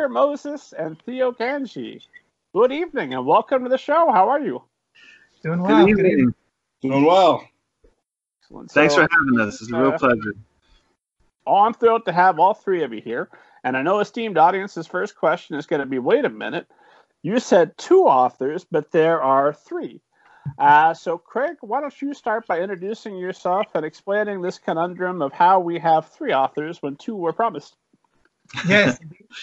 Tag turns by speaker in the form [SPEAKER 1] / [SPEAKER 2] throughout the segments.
[SPEAKER 1] Rucker Moses and Theo Gangi. Good evening and welcome to the show. How are you?
[SPEAKER 2] Doing well.
[SPEAKER 3] Good evening.
[SPEAKER 4] Doing well.
[SPEAKER 1] Excellent.
[SPEAKER 3] Thanks
[SPEAKER 1] So,
[SPEAKER 3] for having us. It's a real
[SPEAKER 1] uh,
[SPEAKER 3] pleasure.
[SPEAKER 1] Oh, I'm thrilled to have all three of you here. And I know esteemed audience's first question is going to be wait a minute. You said two authors, but there are three. Uh, so, Craig, why don't you start by introducing yourself and explaining this conundrum of how we have three authors when two were promised?
[SPEAKER 2] Yes,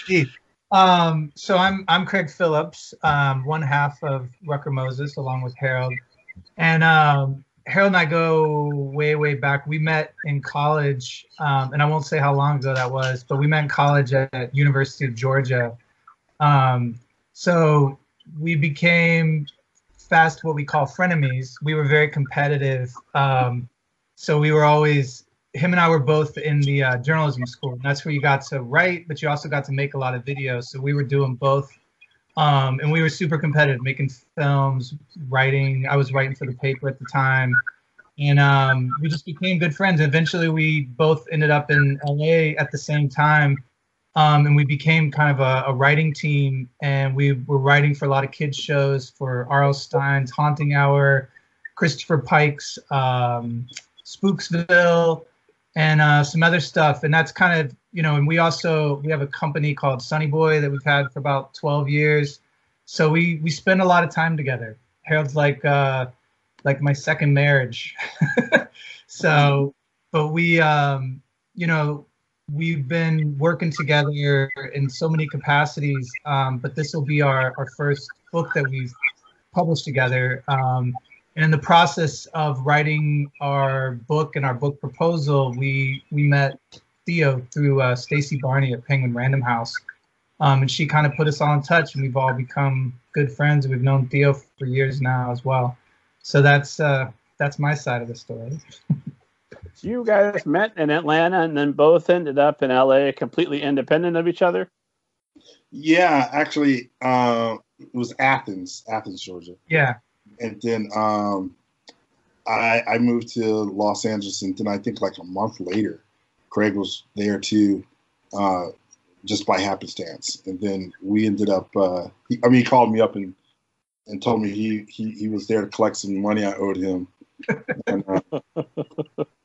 [SPEAKER 2] indeed. Um, so I'm I'm Craig Phillips, um, one half of Rucker Moses, along with Harold, and um, Harold and I go way way back. We met in college, um, and I won't say how long ago that was, but we met in college at, University of Georgia. Um, so we became fast what we call frenemies. We were very competitive. Um, so we were always him and I were both in the uh, journalism school. And that's where you got to write, but you also got to make a lot of videos. So we were doing both. Um, and we were super competitive, making films, writing. I was writing for the paper at the time. And um, we just became good friends. Eventually, we both ended up in LA at the same time. Um, and we became kind of a, a writing team. And we were writing for a lot of kids' shows for R.L. Stine's Haunting Hour, Christopher Pike's um, Spooksville, and uh, some other stuff. And that's kind of, you know, and we also, we have a company called Sunny Boy that we've had for about 12 years. So we, we spend a lot of time together. Harold's like, uh, like my second marriage. so, but we, um, you know, we've been working together in so many capacities. Um, but this will be our, our first book that we've published together. Um, and in the process of writing our book and our book proposal, we we met Theo through uh, Stacy Barney at Penguin Random House, um, and she kind of put us all in touch, and we've all become good friends. We've known Theo for years now as well. So that's uh, that's my side of the story.
[SPEAKER 1] So you guys met in Atlanta and then both ended up in LA completely independent of each other?
[SPEAKER 4] Yeah, actually, uh, it was Athens, Athens, Georgia,
[SPEAKER 2] Yeah,
[SPEAKER 4] and then um, I, I moved to Los Angeles, and then I think like a month later, Craig was there too, uh, just by happenstance, and then we ended up. Uh, he, I mean, he called me up and and told me he he he was there to collect some money I owed him. and, uh,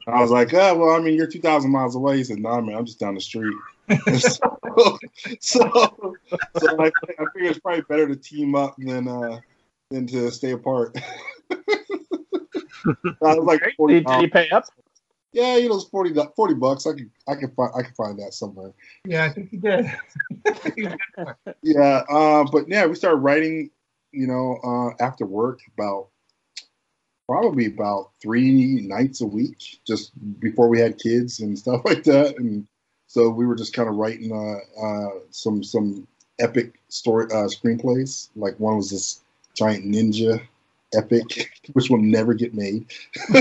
[SPEAKER 4] I was like, oh, well, I mean, you're 2,000 miles away. He said, nah, man, I'm just down the street. so, so, so I, I figured it's probably better to team up than uh, than to stay apart. I was like, 40
[SPEAKER 1] Did, did he pay up?
[SPEAKER 4] yeah, you know, it's 40, 40 bucks. I can I could find, I could find that somewhere.
[SPEAKER 2] yeah, I think he did. He was good for it.
[SPEAKER 4] Yeah, uh, but yeah, we started writing, you know, uh, after work about probably about three nights a week, just before we had kids and stuff like that. And so we were just kind of writing uh, uh, some some epic story uh, screenplays. Like one was this giant ninja epic, which will never get made.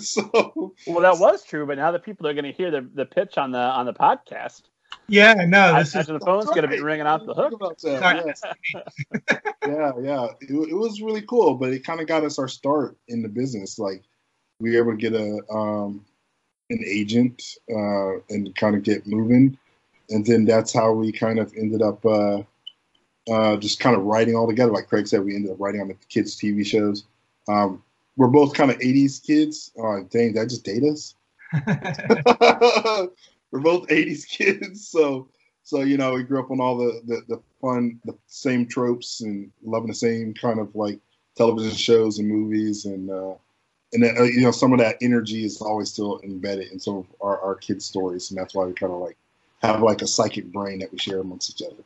[SPEAKER 4] so
[SPEAKER 1] Well, that was true, but now that people are going to hear the, the pitch on the on the podcast,
[SPEAKER 2] Yeah, no,
[SPEAKER 1] I
[SPEAKER 2] this is
[SPEAKER 1] the phone's going to be ringing off the hook.
[SPEAKER 4] About that,
[SPEAKER 2] sorry,
[SPEAKER 4] yeah. yeah, yeah. It, it was really cool, but it kind of got us our start in the business. Like we were able to get a um, an agent uh, and kind of get moving, and then that's how we kind of ended up uh, uh, just kind of writing all together. Like Craig said, we ended up writing on the kids' TV shows. Um, we're both kind of '80s kids. Uh, dang, that just date us? we're both 80s kids so so you know we grew up on all the, the the fun the same tropes and loving the same kind of like television shows and movies and uh and then, uh, you know some of that energy is always still embedded in some of our, our kids stories and that's why we kind of like have like a psychic brain that we share amongst each other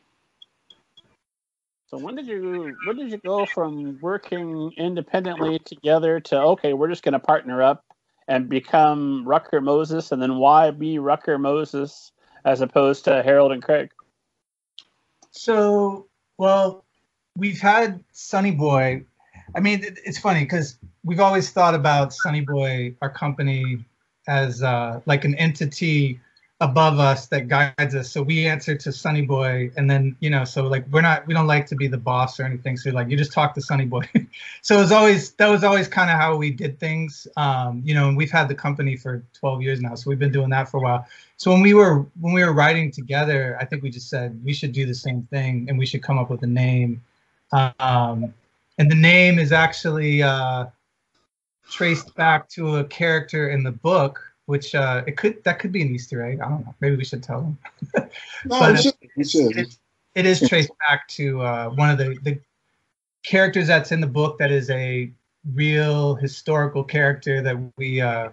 [SPEAKER 1] So when did you when did you go from working independently together to okay, we're just going to partner up and become Rucker Moses, and then why be Rucker Moses as opposed to Harold and Craig?
[SPEAKER 2] So, well, we've had Sunny Boy. I mean, it's funny because we've always thought about Sunny Boy, our company, as uh, like an entity above us that guides us. So we answer to Sunny Boy, and then you know, so like we're not we don't like to be the boss or anything. So like you just talk to Sunny Boy. so it was always that was always kind of how we did things. Um, you know, and we've had the company for 12 years now, so we've been doing that for a while. So when we were when we were writing together, I think we just said we should do the same thing, and we should come up with a name. Um, and the name is actually uh, traced back to a character in the book which uh, it could that could be an Easter egg. I don't know. Maybe we should tell them.
[SPEAKER 4] no, but should, it, should.
[SPEAKER 2] It, it is traced back to uh, one of the, the characters that's in the book that is a real historical character that we uh,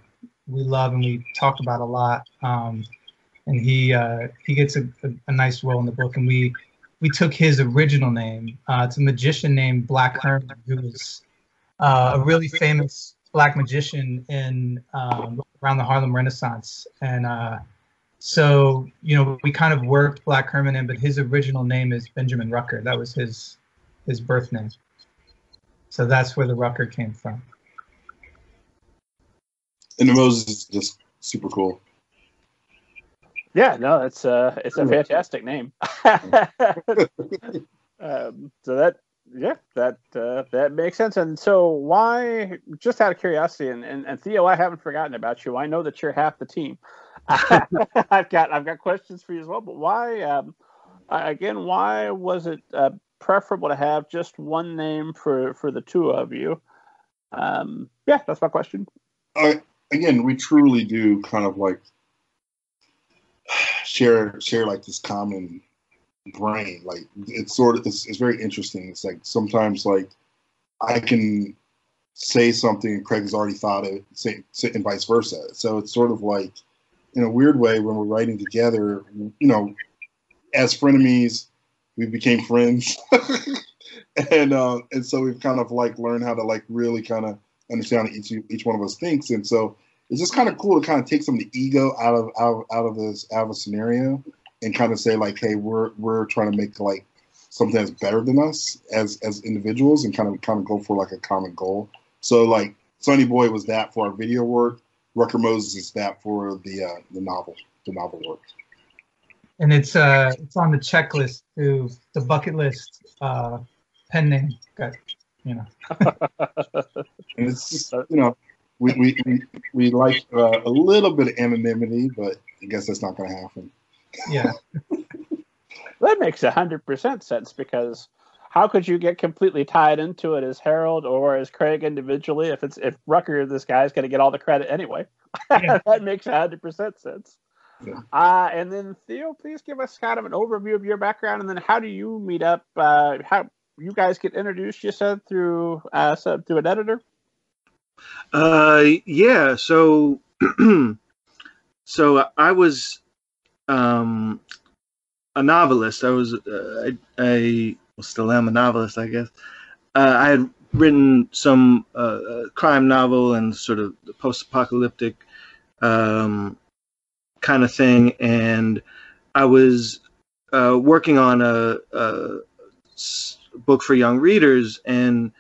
[SPEAKER 2] we love and we talk about a lot. Um, and he uh, he gets a, a, a, nice role in the book, and we we took his original name. Uh, it's a magician named Black Herman, who was uh, a really famous black magician in um, around the Harlem Renaissance, and uh, so you know we kind of worked Black Herman in, but his original name is Benjamin Rucker. That was his his birth name. So that's where the Rucker came from.
[SPEAKER 4] And the Moses is just super cool.
[SPEAKER 1] Yeah, no, it's uh it's a fantastic name. um, so that yeah, that uh, that makes sense. And so, why? Just out of curiosity, and, and, and Theo, I haven't forgotten about you. I know that you're half the team. I've got I've got questions for you as well. But why? Um, again, why was it uh, preferable to have just one name for for the two of you? Um, yeah, that's my question.
[SPEAKER 4] Uh, again, we truly do kind of like share share like this common brain. Like it's sort of it's, it's very interesting. It's like sometimes like I can say something and Craig has already thought it, say, and vice versa. So it's sort of like in a weird way when we're writing together, you know, as frenemies, we became friends. and uh, and so we've kind of like learned how to like really kind of understand each each one of us thinks. And so it's just kind of cool to kind of take some of the ego out of out, out of this out of a scenario and kind of say like, hey, we're we're trying to make like something that's better than us as as individuals and kind of kind of go for like a common goal. So like Sunny Boy was that for our video work. Rucker Moses is that for the uh, the novel, the novel work.
[SPEAKER 2] And it's uh it's on the checklist to the bucket list uh pen name. Got you know.
[SPEAKER 4] and it's just you know we we we, we like uh, a little bit of anonymity, but I guess that's not going to happen.
[SPEAKER 2] Yeah.
[SPEAKER 1] that makes a hundred percent sense because how could you get completely tied into it as Harold or as Craig individually if it's if Rucker this guy's going to get all the credit anyway? Yeah. that makes a hundred percent sense. Yeah. Uh, and then Theo, please give us kind of an overview of your background, and then how do you meet up? Uh, how you guys get introduced? You said through uh, so, through an editor.
[SPEAKER 3] Uh, yeah. So, so I was um, a novelist. I was uh, I, I well, still am a novelist, I guess. Uh, I had written some uh, uh crime novel and sort of post-apocalyptic um, kind of thing, and I was uh, working on a, a, book for young readers, and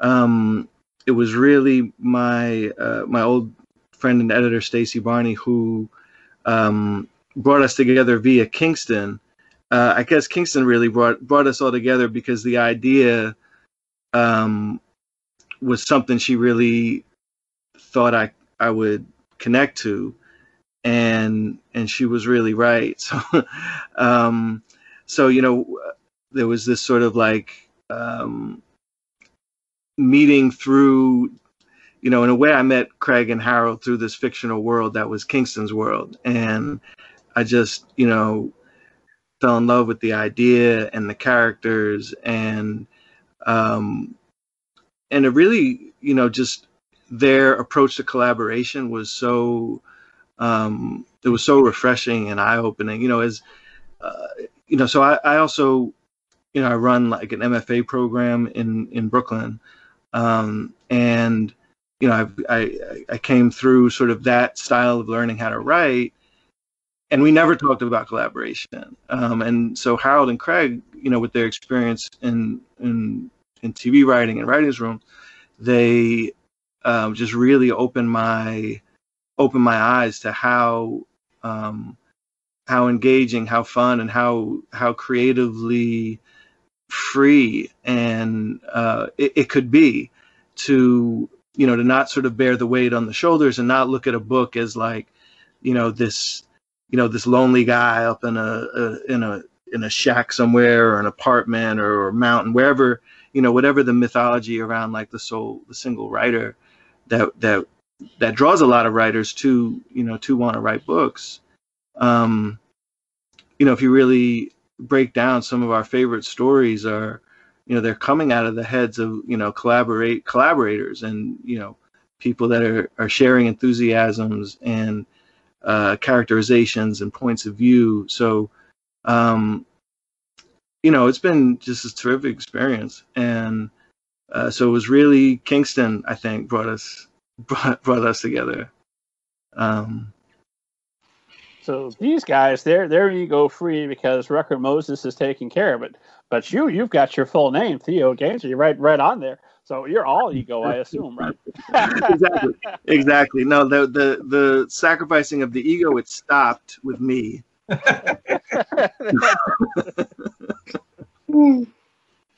[SPEAKER 3] um, it was really my uh, my old friend and editor Stacy Barney who um, brought us together via Kingston. Uh, I guess Kingston really brought brought us all together because the idea um, was something she really thought I I would connect to, and and she was really right. So, um, so you know, there was this sort of like um, meeting through you know, in a way, I met Craig and Harold through this fictional world that was Kingston's world, and I just, you know, fell in love with the idea and the characters and um and it really, you know, just their approach to collaboration was so um it was so refreshing and eye-opening, you know, as uh, you know, so I, I also you know, I run like an MFA program in in Brooklyn. Um and you know, I, I I came through sort of that style of learning how to write and we never talked about collaboration. Um, and so Harold and Craig, you know, with their experience in in in TV writing and writers' room, they um, just really opened my opened my eyes to how um, how engaging, how fun, and how how creatively free and uh, it, it could be to you know to not sort of bear the weight on the shoulders and not look at a book as like you know this you know this lonely guy up in a, a in a in a shack somewhere or an apartment or a mountain wherever you know whatever the mythology around like the soul the single writer that that that draws a lot of writers to you know to want to write books. Um you know if you really break down some of our favorite stories are you know they're coming out of the heads of you know collaborate collaborators and you know people that are, are sharing enthusiasms and uh, characterizations and points of view so um, you know it's been just a terrific experience and uh, so it was really kingston i think brought us brought, brought us together um,
[SPEAKER 1] so these guys, they're they're ego free because Rucker Moses is taking care of it. But you, you've got your full name, Theo. You're right, right on there. So you're all ego, I assume, right?
[SPEAKER 3] exactly, exactly. No, the the the sacrificing of the ego it stopped with me. so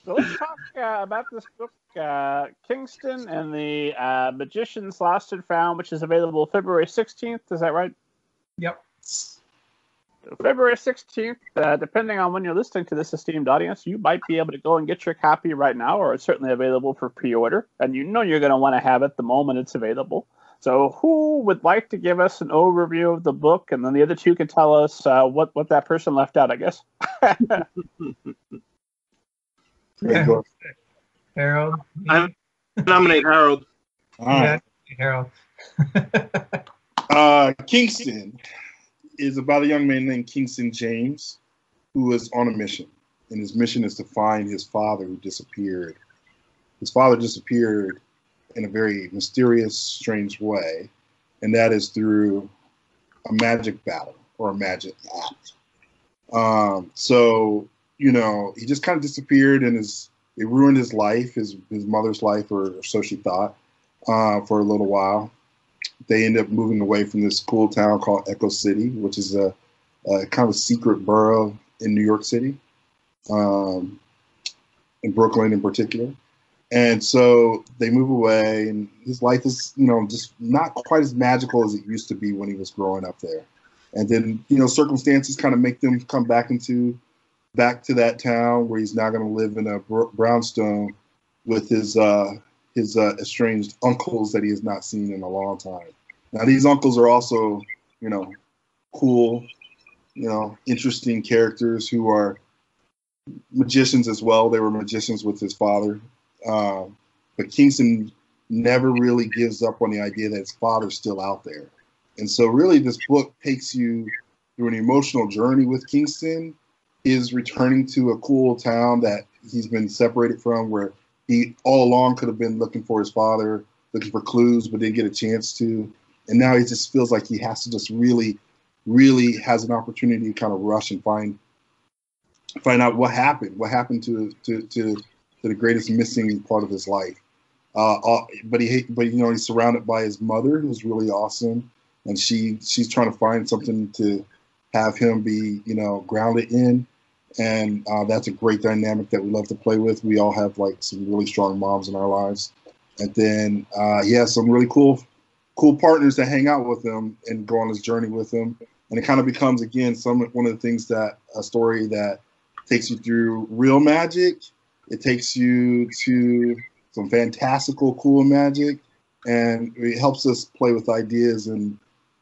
[SPEAKER 1] let's talk uh, about this book, uh, Kingston and the uh, Magicians Lost and Found, which is available February 16th. Is that right?
[SPEAKER 2] Yep.
[SPEAKER 1] February 16th, uh, depending on when you're listening to this esteemed audience, you might be able to go and get your copy right now, or it's certainly available for pre order. And you know you're going to want to have it the moment it's available. So, who would like to give us an overview of the book? And then the other two can tell us uh, what, what that person left out, I guess. yeah.
[SPEAKER 2] Harold.
[SPEAKER 3] I nominate Harold.
[SPEAKER 2] Yeah, Harold.
[SPEAKER 4] uh, Kingston is about a young man named Kingston James who is on a mission. And his mission is to find his father who disappeared. His father disappeared in a very mysterious, strange way, and that is through a magic battle or a magic act. Um, so, you know, he just kind of disappeared and his it ruined his life, his his mother's life, or, or so she thought, uh, for a little while they end up moving away from this cool town called Echo City, which is a, a kind of secret borough in New York City, um, in Brooklyn in particular. And so they move away, and his life is, you know, just not quite as magical as it used to be when he was growing up there. And then, you know, circumstances kind of make them come back into back to that town where he's now going to live in a brownstone with his uh, his uh, estranged uncles that he has not seen in a long time. Now these uncles are also, you know, cool, you know, interesting characters who are magicians as well. They were magicians with his father, uh, but Kingston never really gives up on the idea that his father's still out there. And so, really, this book takes you through an emotional journey with Kingston. Is returning to a cool town that he's been separated from, where he all along could have been looking for his father, looking for clues, but didn't get a chance to. And now he just feels like he has to just really, really has an opportunity to kind of rush and find find out what happened, what happened to to to, to the greatest missing part of his life. Uh, uh, but he but you know he's surrounded by his mother, who's really awesome, and she she's trying to find something to have him be you know grounded in and uh, that's a great dynamic that we love to play with. We all have like some really strong moms in our lives, and then uh, he has some really cool, cool partners that hang out with him and go on his journey with him. And it kind of becomes again some one of the things that a story that takes you through real magic. It takes you to some fantastical, cool magic, and it helps us play with ideas and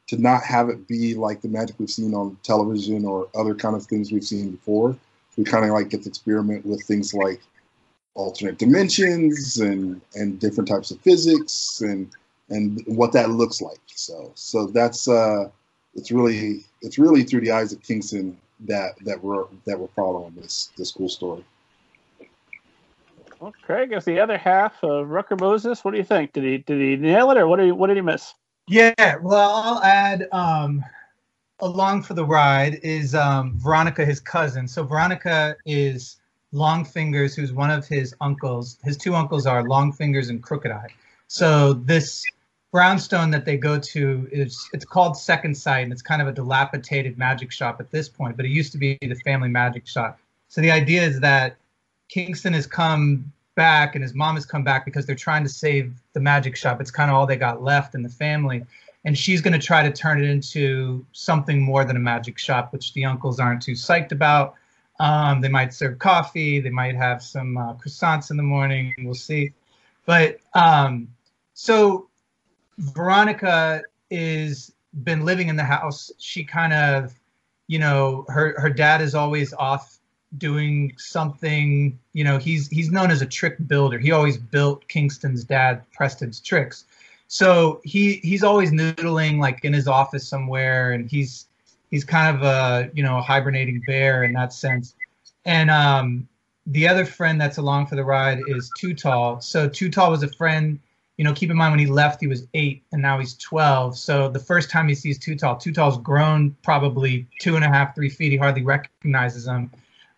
[SPEAKER 4] to not have it be like the magic we've seen on television or other kind of things we've seen before. We kind of like get to experiment with things like alternate dimensions and and different types of physics and and what that looks like. So so that's uh it's really it's really through the eyes of Kingston that that we're that we're following this this cool story.
[SPEAKER 1] Well, Craig is the other half of Rucker Moses. What do you think? Did he did he nail it or what did he, what did he miss?
[SPEAKER 2] Yeah, well, I'll add um, along for the ride is um, Veronica, his cousin. So Veronica is Longfingers, who's one of his uncles. His two uncles are Longfingers and Crooked Eye. So this brownstone that they go to is it's called Second Sight, and it's kind of a dilapidated magic shop at this point, but it used to be the family magic shop. So the idea is that Kingston has come back and his mom has come back because they're trying to save the magic shop. It's kind of all they got left in the family. And she's going to try to turn it into something more than a magic shop, which the uncles aren't too psyched about. Um, they might serve coffee. They might have some uh, croissants in the morning. We'll see. But um, so Veronica is been living in the house. She kind of, you know, her her dad is always off doing something. You know, he's he's known as a trick builder. He always built Kingston's dad Preston's tricks. So he he's always noodling like in his office somewhere, and he's he's kind of a you know hibernating bear in that sense. And um, the other friend that's along for the ride is Too Tall. So Too Tall was a friend you know, keep in mind when he left, he was eight and now he's 12. So the first time he sees Too Tall's grown probably two and a half, three feet. He hardly recognizes him.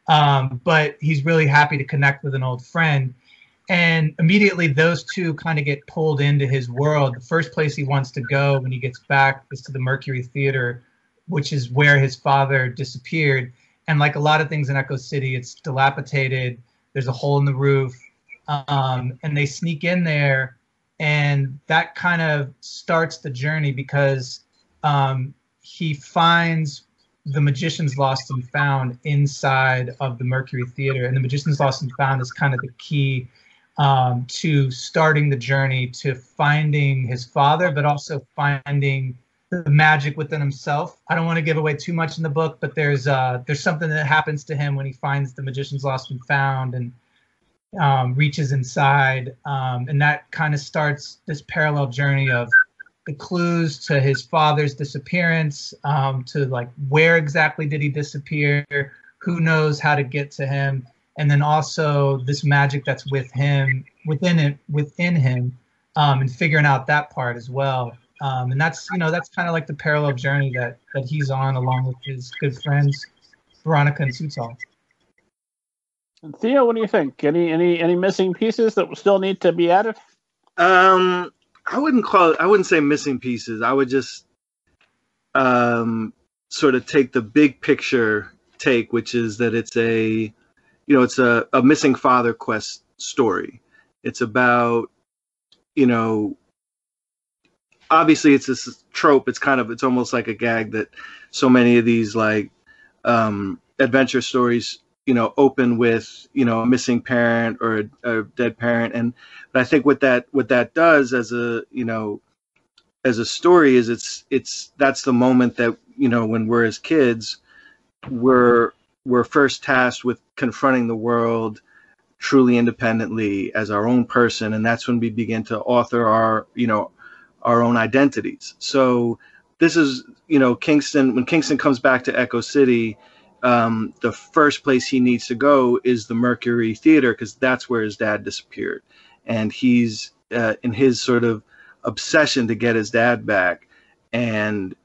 [SPEAKER 2] Um, but he's really happy to connect with an old friend. And immediately those two kind of get pulled into his world. The first place he wants to go when he gets back is to the Mercury Theater, which is where his father disappeared. And like a lot of things in Echo City, it's dilapidated. There's a hole in the roof. Um, and they sneak in there and that kind of starts the journey because um, he finds the magician's lost and found inside of the mercury theater and the magician's lost and found is kind of the key um, to starting the journey to finding his father but also finding the magic within himself. I don't want to give away too much in the book but there's uh, there's something that happens to him when he finds the magician's lost and found and um, reaches inside, um, and that kind of starts this parallel journey of the clues to his father's disappearance, um, to like where exactly did he disappear, who knows how to get to him, and then also this magic that's with him, within it, within him, um, and figuring out that part as well. Um, and that's you know that's kind of like the parallel journey that that he's on along with his good friends Veronica and Tall.
[SPEAKER 1] And Theo, what do you think? Any any any missing pieces that still need to be added?
[SPEAKER 3] Um, I wouldn't call it. I wouldn't say missing pieces. I would just um sort of take the big picture take, which is that it's a you know it's a, a missing father quest story. It's about you know obviously it's this trope. It's kind of it's almost like a gag that so many of these like um adventure stories you know open with you know a missing parent or a, a, dead parent. And but i think what that what that does as a you know as a story is it's it's that's the moment that you know when we're as kids we're we're first tasked with confronting the world truly independently as our own person. And that's when we begin to author our you know our own identities. So this is you know kingston when kingston comes back to echo city um, the first place he needs to go is the Mercury Theater because that's where his dad disappeared, and he's uh, in his sort of obsession to get his dad back and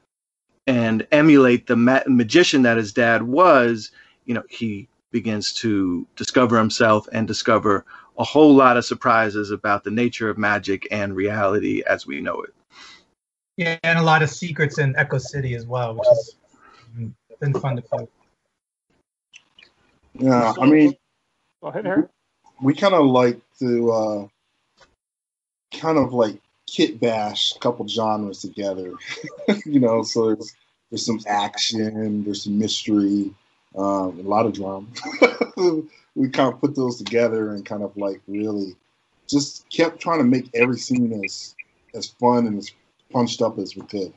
[SPEAKER 3] and emulate the ma- magician that his dad was. You know, he begins to discover himself and discover a whole lot of surprises about the nature of magic and reality as we know it.
[SPEAKER 2] Yeah, and a lot of secrets in Echo City as well, which has been fun to play.
[SPEAKER 4] Yeah, I mean,
[SPEAKER 1] go ahead, Harry.
[SPEAKER 4] We kind of like to uh, kind of like kit bash a couple genres together, you know. So there's there's some action, there's some mystery, um, a lot of drama. we kind of put those together and kind of like really just kept trying to make every scene as as fun and as punched up as we could.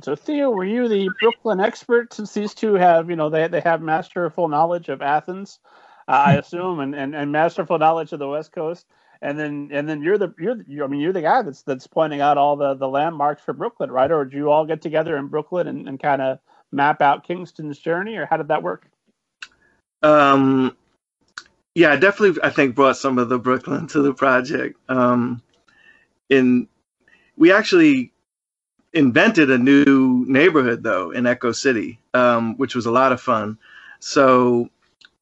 [SPEAKER 1] So Theo, were you the Brooklyn expert since these two have, you know, they they have masterful knowledge of Athens, uh, I assume, and, and and masterful knowledge of the West Coast, and then and then you're the you're, the, I mean you're the guy that's that's pointing out all the the landmarks for Brooklyn, right? Or did you all get together in Brooklyn and, and kind of map out Kingston's journey, or how did that work?
[SPEAKER 3] Um, yeah, definitely. I think brought some of the Brooklyn to the project. Um, in we actually invented a new neighborhood though in Echo City, um, which was a lot of fun. So,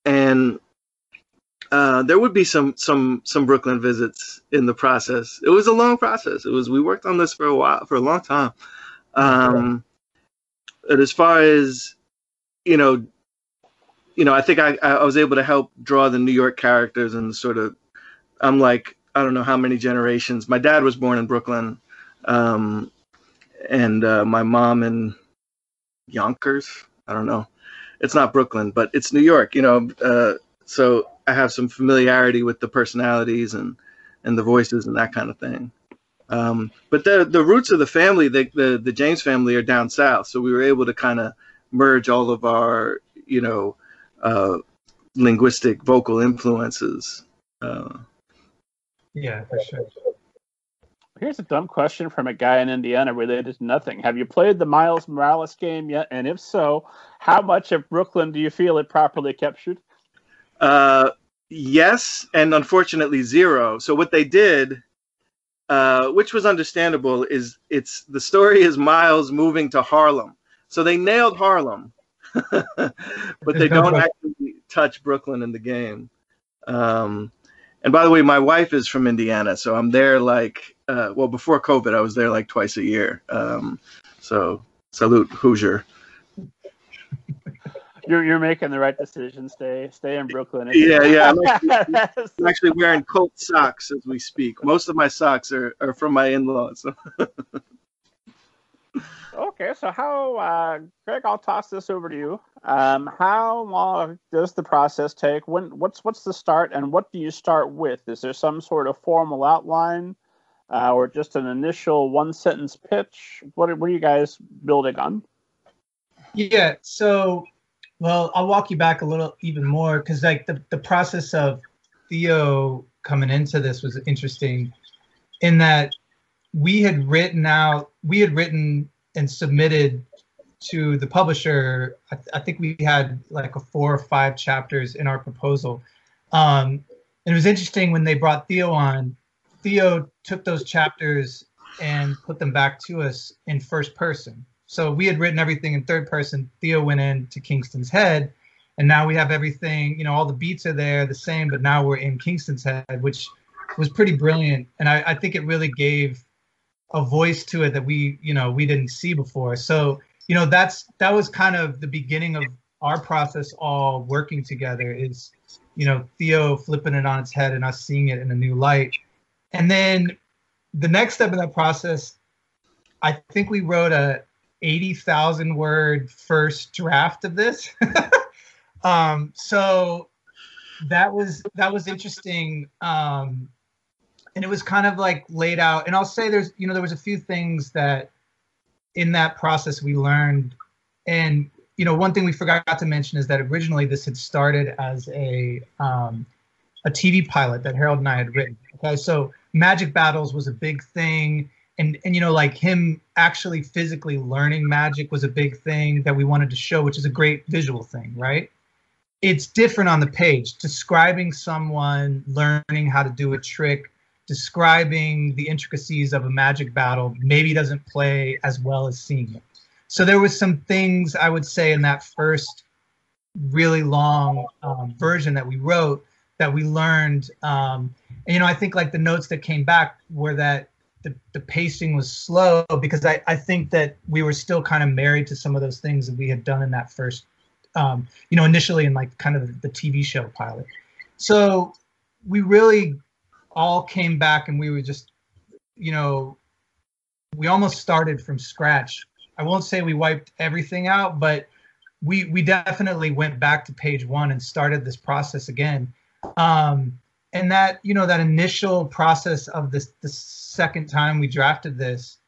[SPEAKER 3] and uh, there would be some some some Brooklyn visits in the process. It was a long process. It was we worked on this for a while for a long time. Um, but as far as you know, you know, I think I I was able to help draw the New York characters and sort of. I'm like I don't know how many generations. My dad was born in Brooklyn, um, and uh, my mom in Yonkers. I don't know. It's not Brooklyn, but it's New York. You know, uh, so I have some familiarity with the personalities and and the voices and that kind of thing. Um, but the the roots of the family, the, the the James family, are down south, so we were able to kind of merge all of our you know uh, linguistic vocal influences. Uh,
[SPEAKER 2] yeah, for sure.
[SPEAKER 1] Here's a dumb question from a guy in Indiana related to nothing. Have you played the Miles Morales game yet? And if so, how much of Brooklyn do you feel it properly captured?
[SPEAKER 3] Uh, yes, and unfortunately zero. So what they did, uh, which was understandable, is it's the story is Miles moving to Harlem. So they nailed Harlem, but they don't actually touch Brooklyn in the game. Um, and by the way, my wife is from Indiana, so I'm there like uh, well before COVID, I was there like twice a year. Um, so salute Hoosier.
[SPEAKER 1] You're you're making the right decision. Stay stay in Brooklyn.
[SPEAKER 3] Yeah, yeah. I'm actually, I'm actually, wearing Colt socks as we speak. Most of my socks are, are from my in-laws.
[SPEAKER 1] okay, so how, uh, Greg? I'll toss this over to you. Um, how long does the process take? When what's what's the start, and what do you start with? Is there some sort of formal outline, uh, or just an initial one sentence pitch? What what are you guys building on?
[SPEAKER 2] Yeah, so well, I'll walk you back a little even more because like the, the process of Theo coming into this was interesting in that we had written out, we had written and submitted to the publisher. I, th- I think we had like a four or five chapters in our proposal. Um, and it was interesting when they brought Theo on, Theo took those chapters and put them back to us in first person. So we had written everything in third person. Theo went in to Kingston's head, and now we have everything. You know, all the beats are there, the same, but now we're in Kingston's head, which was pretty brilliant. And I, I think it really gave a voice to it that we, you know, we didn't see before. So you know, that's that was kind of the beginning of our process all working together. Is you know Theo flipping it on its head and us seeing it in a new light. And then the next step in that process, I think we wrote a 80,000 word first draft of this. um, so that was that was interesting. Um, and it was kind of like laid out. And I'll say there's you know there was a few things that in that process we learned. And you know one thing we forgot to mention is that originally this had started as a um, a TV pilot that Harold and I had written. Okay, so Magic Battles was a big thing. And and you know like him actually physically learning magic was a big thing that we wanted to show which is a great visual thing right? It's different on the page. Describing someone learning how to do a trick describing the intricacies of a magic battle maybe doesn't play as well as seeing it. So there was some things i would say in that first really long um, version that we wrote that we learned um, and you know i think like the notes that came back were that the, the pacing was slow because I, I think that we were still kind of married to some of those things that we had done in that first um, you know initially in like kind of the tv show pilot. So we really all came back and we were just you know we almost started from scratch. I won't say we wiped everything out but we we definitely went back to page one and started this process again. Um, and that you know that initial process of this the second time we drafted this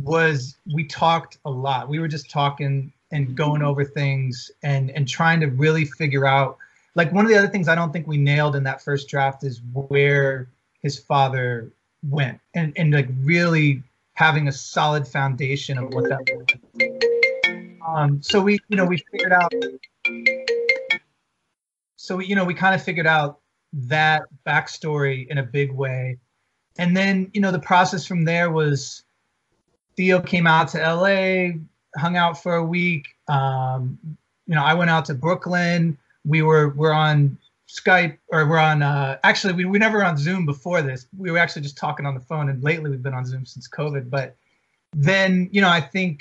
[SPEAKER 2] was we talked a lot. We were just talking and going over things and and trying to really figure out like one of the other things i don't think we nailed in that first draft is where his father went and and like really having a solid foundation of what that was. Um so we you know we figured out so we you know we kind of figured out that backstory in a big way. And then, you know, the process from there was Theo came out to LA, hung out for a week. Um, you know, I went out to Brooklyn. We were we're on Skype or we're on. Uh, actually, we we never on Zoom before this. We were actually just talking on the phone, and lately we've been on Zoom since COVID. But then you know, I think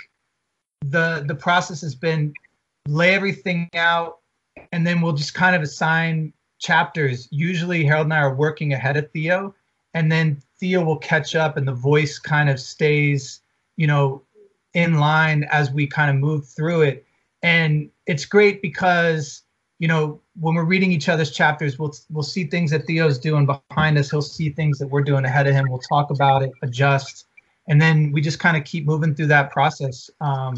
[SPEAKER 2] the the process has been lay everything out, and then we'll just kind of assign chapters. Usually, Harold and I are working ahead of Theo, and then Theo will catch up, and the voice kind of stays, you know, in line as we kind of move through it. And it's great because you know when we're reading each other's chapters, we'll we'll see things that Theo's doing behind us. He'll see things that we're doing ahead of him. We'll talk about it, adjust, and then we just kind of keep moving through that process um,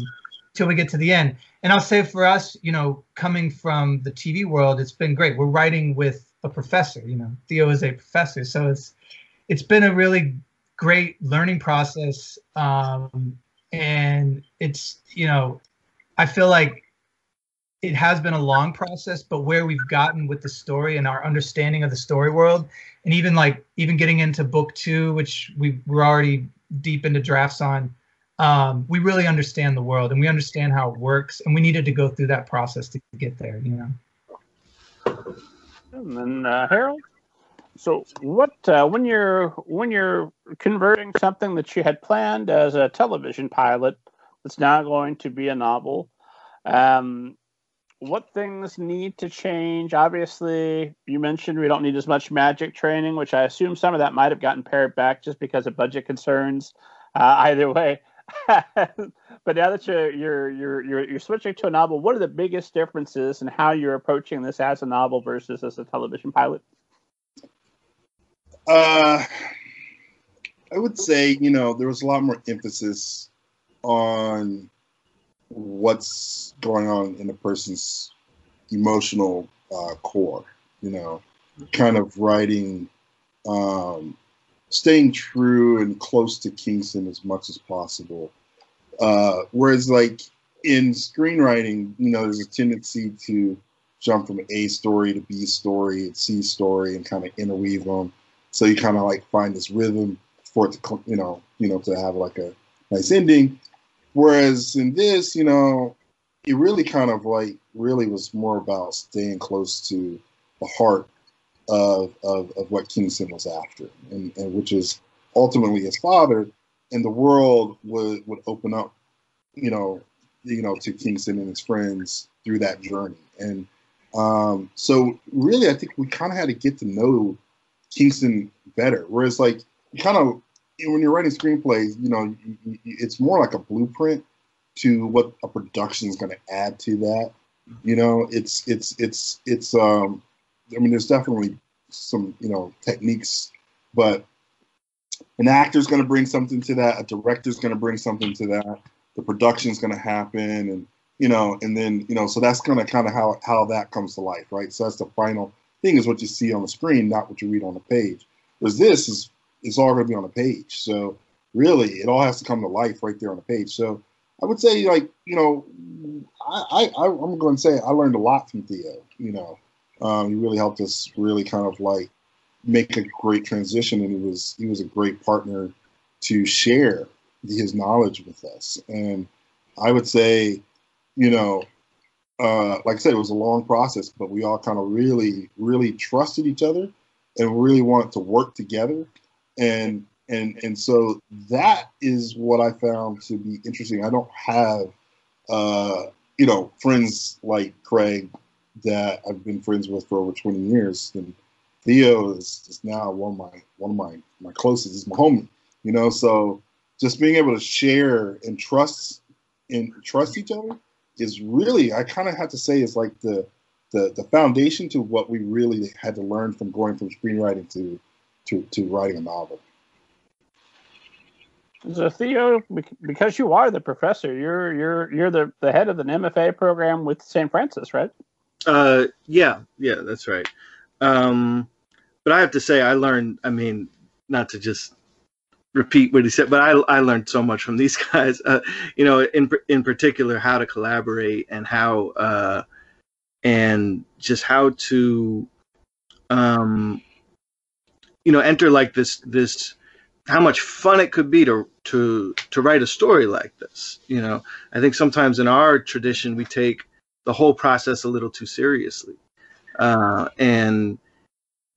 [SPEAKER 2] till we get to the end. And I'll say for us, you know, coming from the TV world, it's been great. We're writing with a professor. You know, Theo is a professor, so it's it's been a really great learning process. Um, and it's you know, I feel like it has been a long process, but where we've gotten with the story and our understanding of the story world, and even like even getting into book two, which we we're already deep into drafts on, um, we really understand the world and we understand how it works, and we needed to go through that process to get there. You know.
[SPEAKER 1] And then uh, Harold. So, what uh, when you're when you're converting something that you had planned as a television pilot that's now going to be a novel? Um, what things need to change? Obviously, you mentioned we don't need as much magic training, which I assume some of that might have gotten pared back just because of budget concerns. Uh, either way, but now that you're, you're you're you're you're switching to a novel, what are the biggest differences in how you're approaching this as a novel versus as a television pilot?
[SPEAKER 4] Uh, I would say you know there was a lot more emphasis on what's going on in a person's emotional uh, core. You know, kind of writing, um, staying true and close to Kingston as much as possible. Uh, whereas, like in screenwriting, you know, there's a tendency to jump from A story to B story and C story and kind of interweave them. So you kind of like find this rhythm for it to, you know, you know, to have like a nice ending. Whereas in this, you know, it really kind of like really was more about staying close to the heart of of, of what Kingston was after, and, and which is ultimately his father, and the world would would open up, you know, you know, to Kingston and his friends through that journey, and um, so really, I think we kind of had to get to know Kingston better. Whereas, like, you kind of when you're writing screenplays, you know, it's more like a blueprint to what a production is going to add to that. You know, it's it's it's it's. um I mean, there's definitely some you know techniques, but an actor's going to bring something to that. A director's going to bring something to that. The production's going to happen, and you know, and then you know, so that's kind of kind of how how that comes to life, right? So that's the final thing is what you see on the screen, not what you read on the page. Because this is it's all going to be on the page. So really, it all has to come to life right there on the page. So I would say, like you know, I, I I'm going to say I learned a lot from Theo. You know, um, he really helped us really kind of like make a great transition, and he was he was a great partner to share his knowledge with us. And I would say, you know, uh, like I said, it was a long process, but we all kind of really, really trusted each other and really wanted to work together. And and and so that is what I found to be interesting. I don't have, uh, you know, friends like Craig that I've been friends with for over 20 years, and Theo is, is now one of my one of my my closest. Is my homie, you know. So just being able to share and trust and trust each other is really I kind of have to say is like the, the the foundation to what we really had to learn from going from screenwriting to to to writing a novel.
[SPEAKER 1] So Theo, because you are the professor, you're you're you're the, the head of an MFA program with St. Francis, right?
[SPEAKER 3] Uh, yeah, yeah, that's right. Um, but I have to say, I learned. I mean, not to just repeat what he said, but I, I learned so much from these guys. Uh, you know, in in particular, how to collaborate and how uh, and just how to um, you know enter like this this how much fun it could be to to to write a story like this. You know, I think sometimes in our tradition we take the whole process a little too seriously. uh, and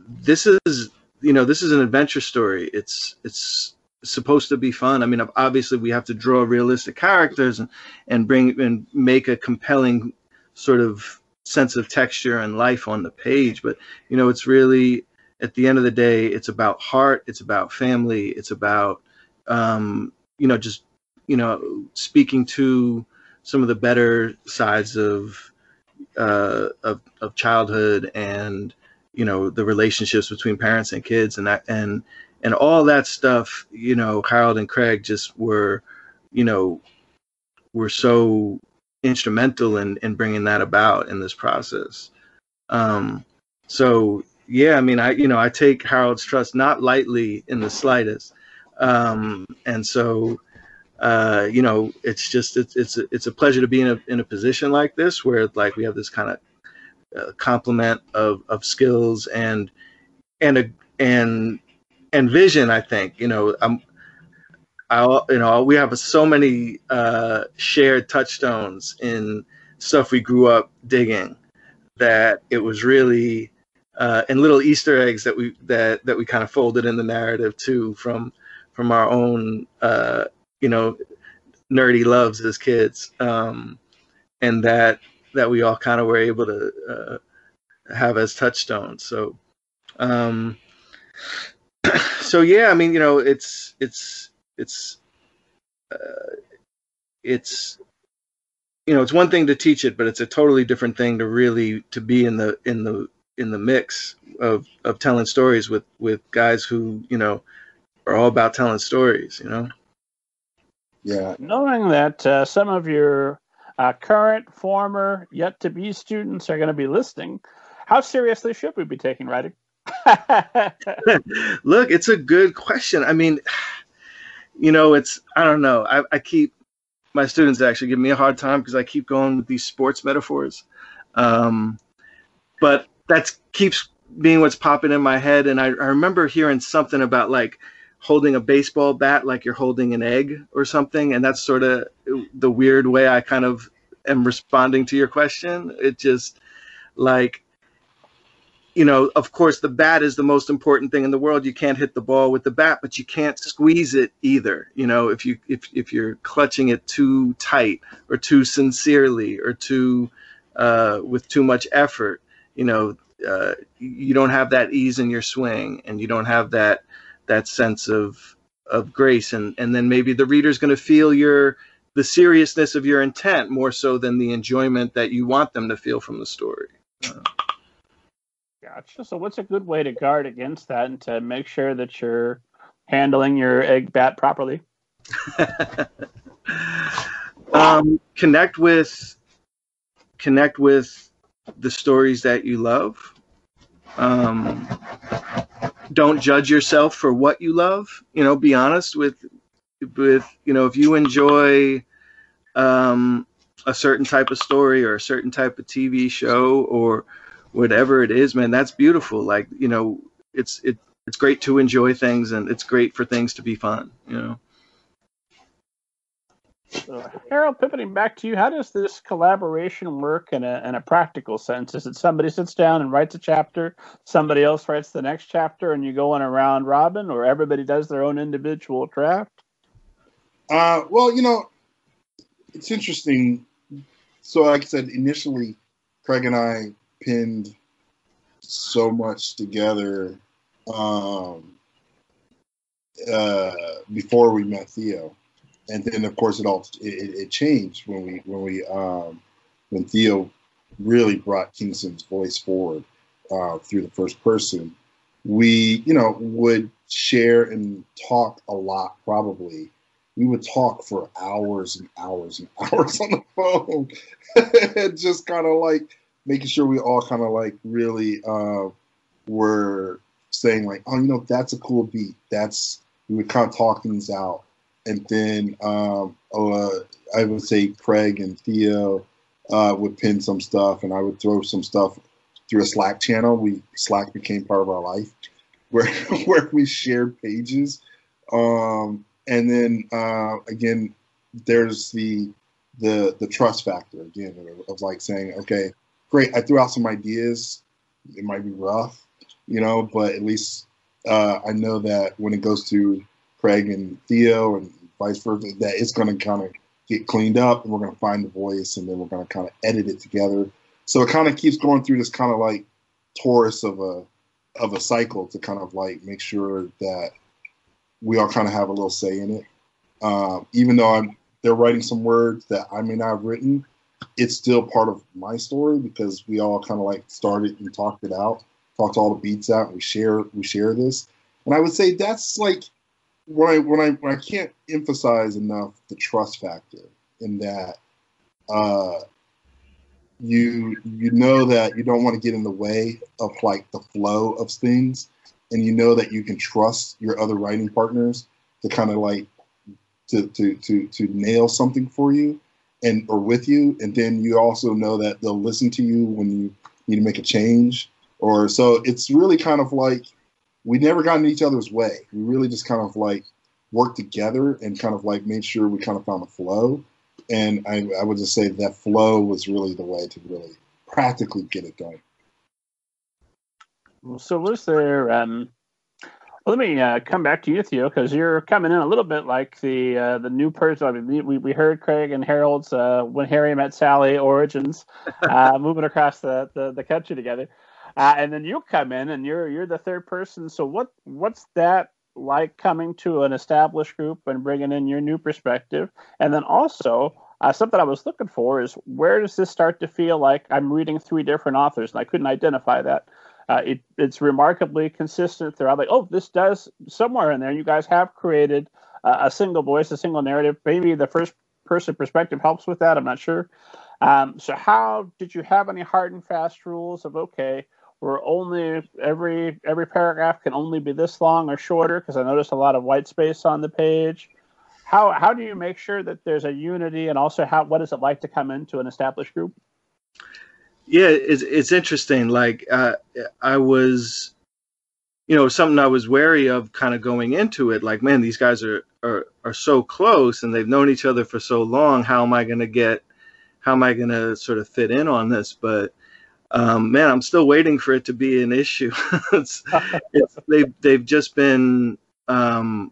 [SPEAKER 3] this is you know this is an adventure story. It's it's supposed to be fun. I mean, obviously we have to draw realistic characters and and bring and make a compelling sort of sense of texture and life on the page. But you know, it's really at the end of the day, it's about heart, it's about family, it's about um, you know just you know speaking to some of the better sides of uh, of of childhood and you know the relationships between parents and kids and that and and all that stuff you know harold and craig just were you know were so instrumental in in bringing that about in this process. Um so yeah i mean i you know i take harold's trust not lightly in the slightest. Um and so uh you know it's just it's it's a, it's a pleasure to be in a in a position like this where like we have this kind of uh, complement of of skills and and a and and vision i think you know i'm I, you know, we have so many uh, shared touchstones in stuff we grew up digging that it was really uh, and little Easter eggs that we that that we kind of folded in the narrative too from from our own uh, you know nerdy loves as kids, um, and that that we all kind of were able to uh, have as touchstones. So, um, so yeah, I mean, you know, it's it's it's uh, it's you know, it's one thing to teach it, but it's a totally different thing to really to be in the in the in the mix of of telling stories with with guys who you know are all about telling stories. You know.
[SPEAKER 4] Yeah.
[SPEAKER 1] Knowing that uh, some of your uh, current, former, yet to be students are going to be listening, how seriously should we be taking writing?
[SPEAKER 3] Look, it's a good question. I mean, you know, it's I don't know. I, I keep my students actually give me a hard time because I keep going with these sports metaphors, um, but that keeps being what's popping in my head. And I, I remember hearing something about like holding a baseball bat like you're holding an egg or something, and that's sort of the weird way I kind of am responding to your question. It just like you know, of course, the bat is the most important thing in the world. You can't hit the ball with the bat, but you can't squeeze it either. You know, if you if if you're clutching it too tight or too sincerely or too uh, with too much effort, you know, uh, you don't have that ease in your swing, and you don't have that that sense of of grace, and and then maybe the reader's going to feel your the seriousness of your intent more so than the enjoyment that you want them to feel from the story. Uh,
[SPEAKER 1] Gotcha. So, what's a good way to guard against that and to make sure that you're handling your egg bat properly?
[SPEAKER 3] um, connect with connect with the stories that you love. Um, don't judge yourself for what you love. You know, be honest with with you know if you enjoy um, a certain type of story or a certain type of TV show or whatever it is, man, that's beautiful. Like, you know, it's it it's great to enjoy things and it's great for things to be fun, you know.
[SPEAKER 1] So, Harold, pivoting back to you, how does this collaboration work in a, in a practical sense? Is it somebody sits down and writes a chapter, somebody else writes the next chapter, and you go on a round robin, or everybody does their own individual draft?
[SPEAKER 4] Uh, well, you know, it's interesting. So, like I said, initially, Craig and I pinned so much together um, uh, before we met Theo, and then of course it all it, it changed when we when we um, when Theo really brought Kingston's voice forward uh, through the first person. We you know would share and talk a lot probably we would talk for hours and hours and hours on the phone just kind of like making sure we all kind of like really uh, were saying like, oh, you know, that's a cool beat. That's we would kind of talk things out, and then um, uh, I would say Craig and Theo uh, would pin some stuff, and I would throw some stuff through a Slack channel. We Slack became part of our life, where where we shared pages, um, and then uh, again, there's the the the trust factor again of, of like saying, okay, great. I threw out some ideas. it might be rough, you know, but at least uh, I know that when it goes to Craig and Theo and vice versa, that it's going to kind of get cleaned up and we're going to find the voice and then we're going to kind of edit it together. So it kind of keeps going through this kind of like torus of a of a cycle to kind of like make sure that we all kind of have a little say in it. Um, even though I'm they're writing some words that I may not have written, it's still part of my story because we all kind of like started and talked it out, talked all the beats out, we share we share this. And I would say that's like when I when I when I can't emphasize enough the trust factor in that uh, you you know that you don't want to get in the way of like the flow of things, and you know that you can trust your other writing partners to kind of like to to to to nail something for you and or with you, and then you also know that they'll listen to you when you need to make a change. Or so it's really kind of like we never got in each other's way. We really just kind of like worked together and kind of like made sure we kind of found a flow. And I, I would just say that flow was really the way to really practically get it done.
[SPEAKER 1] So was there? Um, well, let me uh, come back to you, Theo, because you're coming in a little bit like the uh, the new person. I mean, we, we heard Craig and Harold's uh, when Harry met Sally origins, uh, moving across the, the, the country together. Uh, and then you come in and you're you're the third person. So what what's that like coming to an established group and bringing in your new perspective? And then also uh, something I was looking for is where does this start to feel like I'm reading three different authors and I couldn't identify that. Uh, it, it's remarkably consistent throughout. Like, oh, this does somewhere in there. You guys have created uh, a single voice, a single narrative. Maybe the first person perspective helps with that. I'm not sure. Um, so, how did you have any hard and fast rules of okay? Where only every every paragraph can only be this long or shorter because I noticed a lot of white space on the page. How how do you make sure that there's a unity and also how what is it like to come into an established group?
[SPEAKER 3] Yeah, it's it's interesting. Like uh, I was, you know, something I was wary of, kind of going into it. Like, man, these guys are are are so close and they've known each other for so long. How am I going to get? How am I going to sort of fit in on this? But um, man, I'm still waiting for it to be an issue. it's, it's, they've they've just been. Um,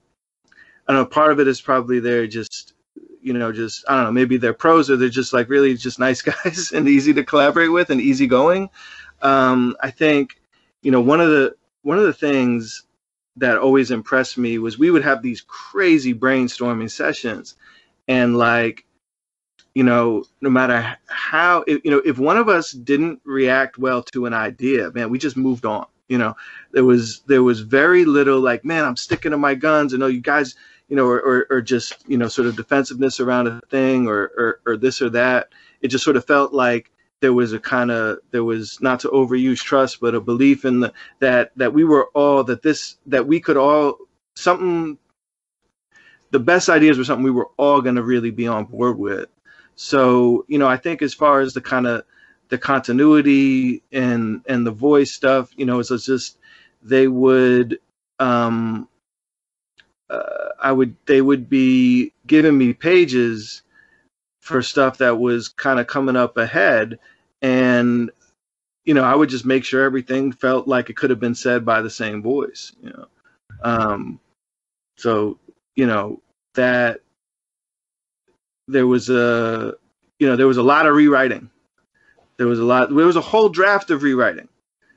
[SPEAKER 3] I don't know. Part of it is probably they're just, you know, just I don't know. Maybe they're pros or they're just like really just nice guys and easy to collaborate with and easygoing. Um, I think, you know, one of the one of the things that always impressed me was we would have these crazy brainstorming sessions, and like you know, no matter how, you know, if one of us didn't react well to an idea, man, we just moved on. You know, there was there was very little like, man, I'm sticking to my guns. and know, you guys, you know, or, or, or just you know, sort of defensiveness around a thing, or, or or this or that. It just sort of felt like there was a kind of there was not to overuse trust, but a belief in the, that that we were all that this that we could all something. The best ideas were something we were all going to really be on board with so, you know, I think as far as the kind of the continuity and and the voice stuff, you know, it's, it's just they would um uh, I would they would be giving me pages for stuff that was kind of coming up ahead and you know, I would just make sure everything felt like it could have been said by the same voice, you know. Um so, you know, that there was a you know there was a lot of rewriting. There was a lot. There was a whole draft of rewriting.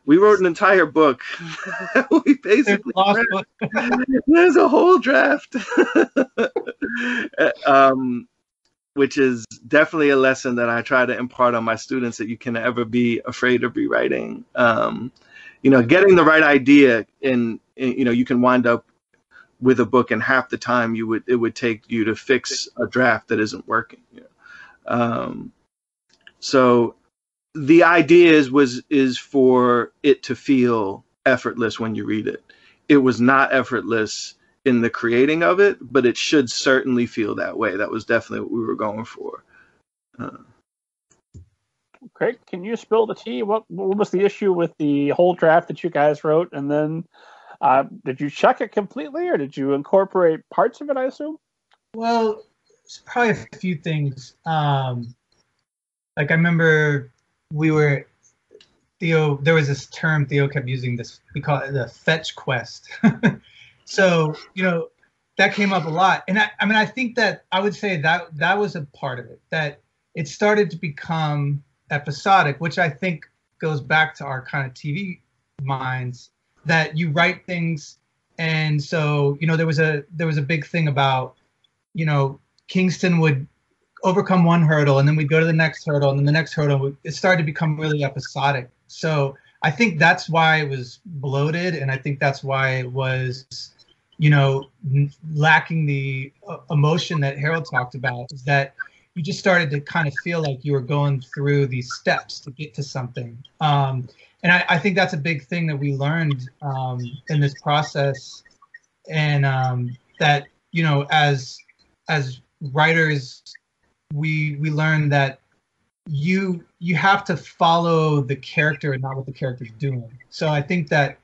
[SPEAKER 3] We wrote an entire book. we basically there's a whole draft, um, which is definitely a lesson that I try to impart on my students that you can never be afraid of rewriting. Um, you know, getting the right idea, and you know, you can wind up with a book and half the time you would it would take you to fix a draft that isn't working you know? um, so the idea is was is for it to feel effortless when you read it it was not effortless in the creating of it but it should certainly feel that way that was definitely what we were going for uh,
[SPEAKER 1] Craig, can you spill the tea? What, what was the issue with the whole draft that you guys wrote, and then uh, did you check it completely, or did you incorporate parts of it? I assume.
[SPEAKER 2] Well, probably a few things. Um, like I remember we were Theo, there was this term Theo kept using. This we call it the fetch quest. so you know that came up a lot, and I, I mean I think that I would say that that was a part of it. That it started to become episodic, which I think goes back to our kind of TV minds. That you write things, and so you know there was a there was a big thing about you know Kingston would overcome one hurdle and then we'd go to the next hurdle and then the next hurdle it started to become really episodic. So i think that's why it was bloated and i think that's why it was you know lacking the uh, emotion that harold talked about is that you just started to kind of feel like you were going through these steps to get to something um, and I, I, think that's a big thing that we learned um, in this process and um, that you know as as writers we we learn that you you have to follow the character and not what the character's doing. So I think that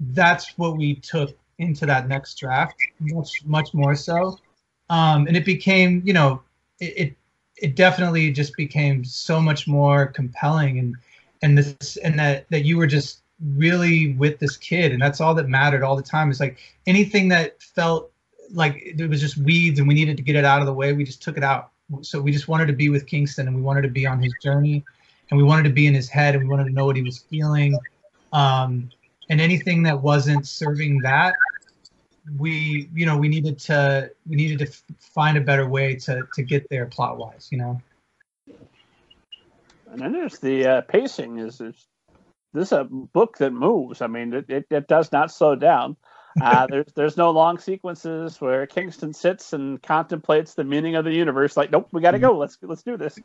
[SPEAKER 2] that's what we took into that next draft, much much more so. Um, and it became, you know, it, it it definitely just became so much more compelling and and this and that that you were just really with this kid and that's all that mattered all the time it's like anything that felt like it was just weeds and we needed to get it out of the way we just took it out so we just wanted to be with Kingston and we wanted to be on his journey and we wanted to be in his head and we wanted to know what he was feeling. Um, and anything that wasn't serving that, we, you know, we needed to, we needed to find a better way to, to get there plot wise, you know?
[SPEAKER 1] And then there's the uh, pacing is, is this is a book that moves. I mean, it, it, it does not slow down. Uh, there's there's no long sequences where Kingston sits and contemplates the meaning of the universe. Like, nope, we got to go. Let's let's do this.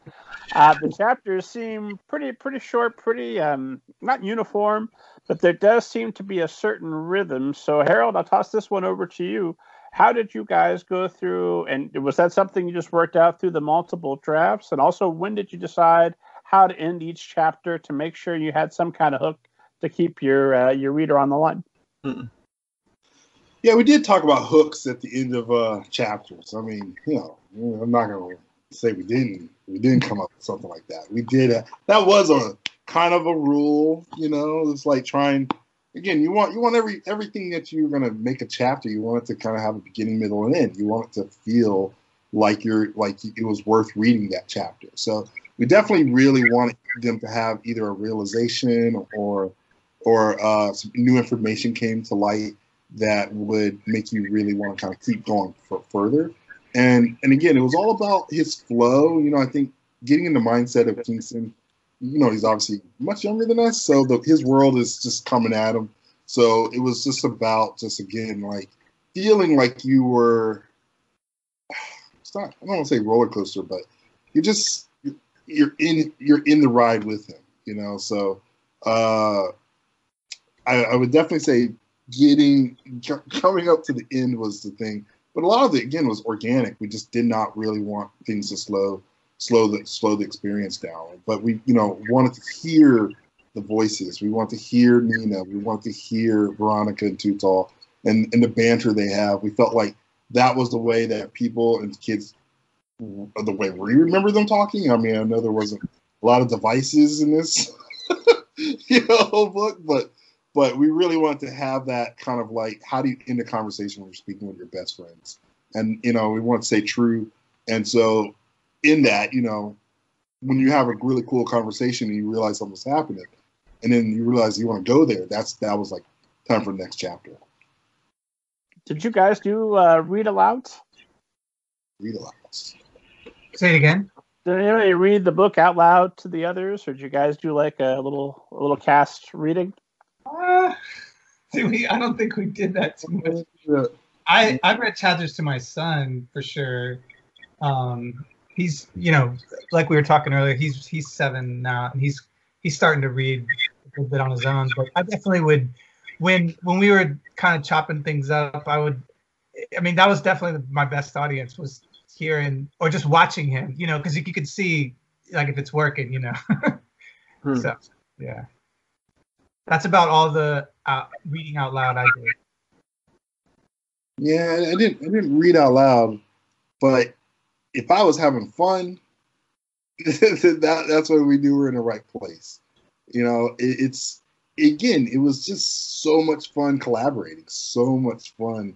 [SPEAKER 1] Uh, the chapters seem pretty pretty short, pretty um, not uniform, but there does seem to be a certain rhythm. So, Harold, I'll toss this one over to you. How did you guys go through? And was that something you just worked out through the multiple drafts? And also, when did you decide how to end each chapter to make sure you had some kind of hook to keep your uh, your reader on the line? Mm-mm.
[SPEAKER 4] Yeah, we did talk about hooks at the end of uh, chapters. I mean, you know, I'm not gonna say we didn't. We didn't come up with something like that. We did. A, that was a kind of a rule. You know, it's like trying. Again, you want you want every everything that you're gonna make a chapter. You want it to kind of have a beginning, middle, and end. You want it to feel like you're like it was worth reading that chapter. So we definitely really wanted them to have either a realization or or uh, some new information came to light that would make you really want to kind of keep going for further. And and again, it was all about his flow. You know, I think getting in the mindset of Kingston. You know, he's obviously much younger than us, so the, his world is just coming at him. So it was just about just again like feeling like you were. It's not. I don't want to say roller coaster, but you're just you're in you're in the ride with him. You know, so uh, I, I would definitely say getting coming up to the end was the thing. But a lot of it again was organic. We just did not really want things to slow slow the slow the experience down. But we, you know, wanted to hear the voices. We want to hear Nina. We want to hear Veronica and Tutal and, and the banter they have. We felt like that was the way that people and kids the way we remember them talking. I mean, I know there wasn't a lot of devices in this you know book, but but we really want to have that kind of like how do you end a conversation when you're speaking with your best friends? And you know we want to say true. And so in that you know when you have a really cool conversation and you realize something's happening and then you realize you want to go there that's that was like time for the next chapter.
[SPEAKER 1] Did you guys do uh, read aloud?
[SPEAKER 4] Read aloud.
[SPEAKER 2] Say it again.
[SPEAKER 1] Did anybody read the book out loud to the others or did you guys do like a little a little cast reading
[SPEAKER 2] uh, we, I don't think we did that too much. I I read chapters to my son for sure. Um, he's you know like we were talking earlier. He's he's seven now, and he's he's starting to read a little bit on his own. But I definitely would when when we were kind of chopping things up. I would. I mean, that was definitely my best audience was hearing or just watching him. You know, because you, you could see like if it's working. You know. hmm. So yeah. That's about all the uh, reading out loud I did.
[SPEAKER 4] Yeah, I didn't. I didn't read out loud, but if I was having fun, that that's when we knew we are in the right place. You know, it, it's again, it was just so much fun collaborating, so much fun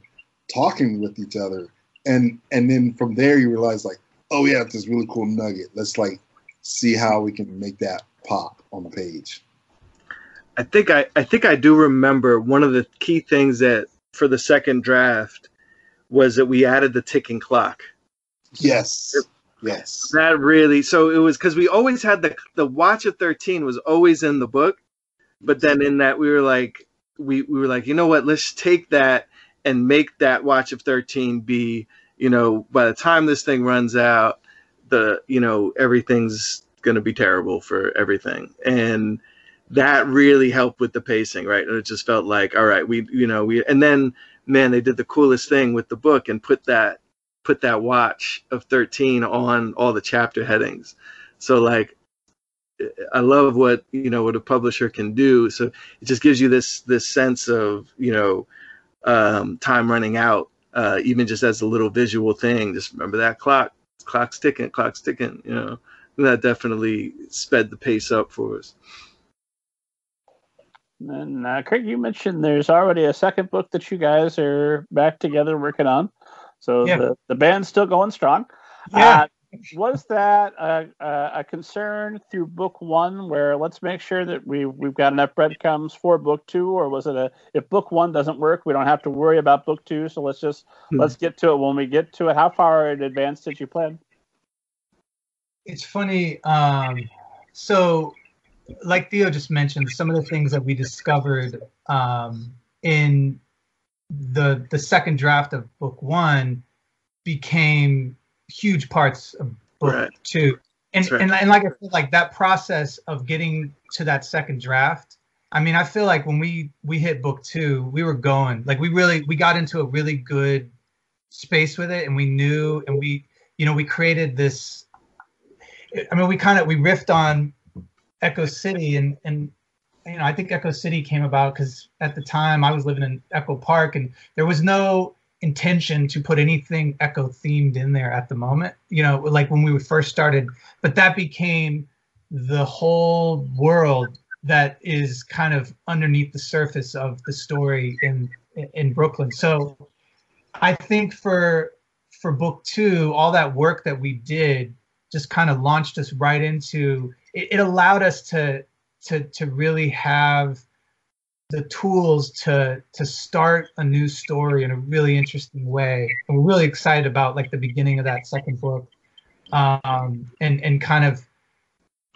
[SPEAKER 4] talking with each other, and and then from there you realize like, oh yeah, this really cool nugget. Let's like see how we can make that pop on the page.
[SPEAKER 3] I think I, I think I do remember one of the key things that for the second draft was that we added the ticking clock.
[SPEAKER 4] Yes. Yes.
[SPEAKER 3] That really so it was because we always had the the watch of 13 was always in the book, but then in that we were like we, we were like, you know what, let's take that and make that watch of 13 be, you know, by the time this thing runs out, the you know, everything's gonna be terrible for everything. And that really helped with the pacing, right? And it just felt like, all right, we you know, we and then man, they did the coolest thing with the book and put that put that watch of 13 on all the chapter headings. So like I love what you know what a publisher can do. So it just gives you this this sense of you know um, time running out, uh, even just as a little visual thing. Just remember that clock, clock's ticking, clock's ticking. You know, and that definitely sped the pace up for us.
[SPEAKER 1] And uh, Craig, you mentioned there's already a second book that you guys are back together working on. So yeah. the, the band's still going strong.
[SPEAKER 2] Yeah. Uh,
[SPEAKER 1] was that a, a, concern through book one where let's make sure that we, we've got enough breadcrumbs for book two? Or was it a if book one doesn't work, we don't have to worry about book two? So let's just hmm. let's get to it when we get to it. How far in advance did you plan?
[SPEAKER 2] It's funny. Um, so like Theo just mentioned, some of the things that we discovered um, in the the second draft of book one became huge parts of book right. two. And, right. and and like I said, like that process of getting to that second draft. I mean, I feel like when we we hit book two, we were going like we really we got into a really good space with it, and we knew, and we you know we created this. I mean, we kind of we riffed on Echo City, and and you know I think Echo City came about because at the time I was living in Echo Park, and there was no intention to put anything Echo themed in there at the moment. You know, like when we first started, but that became the whole world that is kind of underneath the surface of the story in in Brooklyn. So I think for for book two, all that work that we did just kind of launched us right into it, it allowed us to to to really have the tools to to start a new story in a really interesting way. And we're really excited about like the beginning of that second book, um, and and kind of